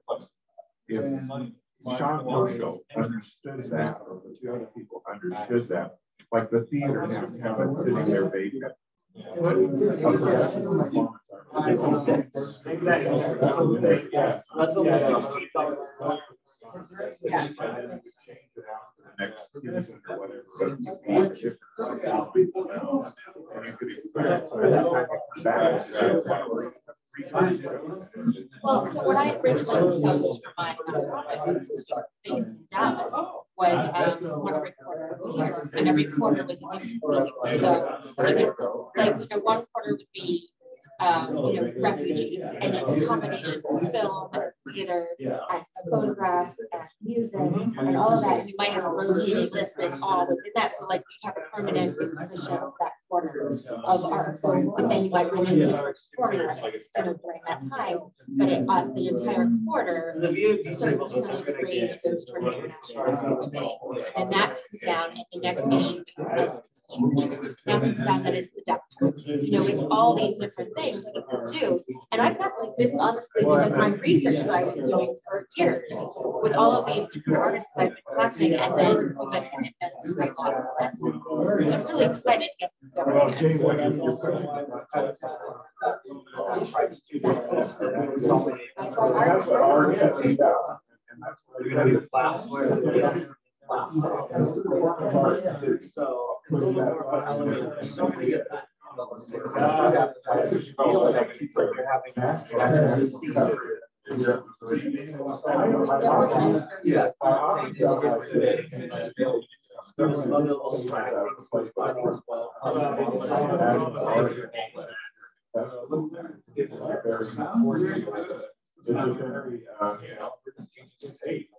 if Sean Marshall understood that, or the two other people understood that, like the theater downtown is sitting there vacant. Fifty-six. Yeah. That's almost sixteen dollars. Next season or whatever. And you could expect that Well, what I originally established for my things down was um one recorder here, and every quarter was a different theme. So like, you know, one quarter would be um, you know, refugees, and it's a combination of film, and theater, and photographs, and music, and all of that. You might have a rotating list, but it's all within that. So like you have a permanent position of that quarter of art, but then you might run into performing artists, you know, during that time. But it, uh, the entire quarter, certain percentage of raise goes towards the international. And that comes down, and the next issue is like, now comes down that it's the depth. You know, it's all these different things that you can do. And I've got like this honestly, with like my research that I was doing for years with all of these different artists that I've been collecting and then then and then great lots of events. So I'm really excited to get this Well, going. Jay, what is your question? That's why I- That's what art is about. And that's what You're gonna be class where, yes, class. So, it's a little more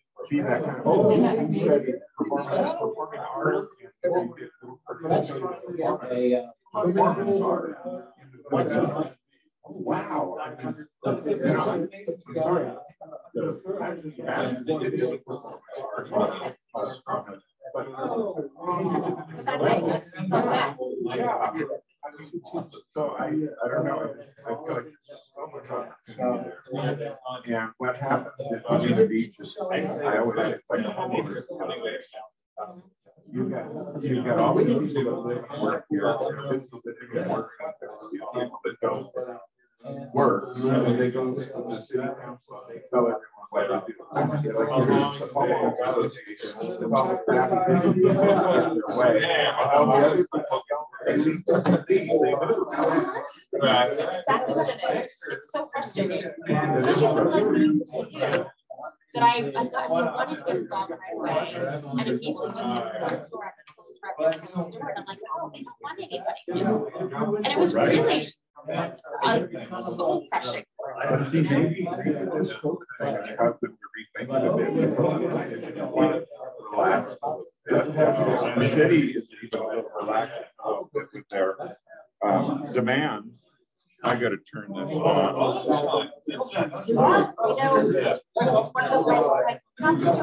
there's so many of that. Feel like you're having actual disease. Yeah. There's some other little swag things like that as well. It's a very, uh, So. it's very, um, Wow. So I, I don't know. I feel like so what happens on the beach is, I always, like homeowner's You got, you got all people that live and work here, don't work, so they go to the city council, they tell everyone what do. People. They it. It's so me, that I, I so wanted to get involved right away. And immediately went to the store after closed right after closed door. And I'm like, oh, they don't want anybody new. And it was really uh, soul crushing. But see, maybe, maybe this whole thing has caused them to rethink it a bit. Relax. The city is even relaxed with with their um, demands. I gotta turn this on. Yeah, you know, one of the, like, not just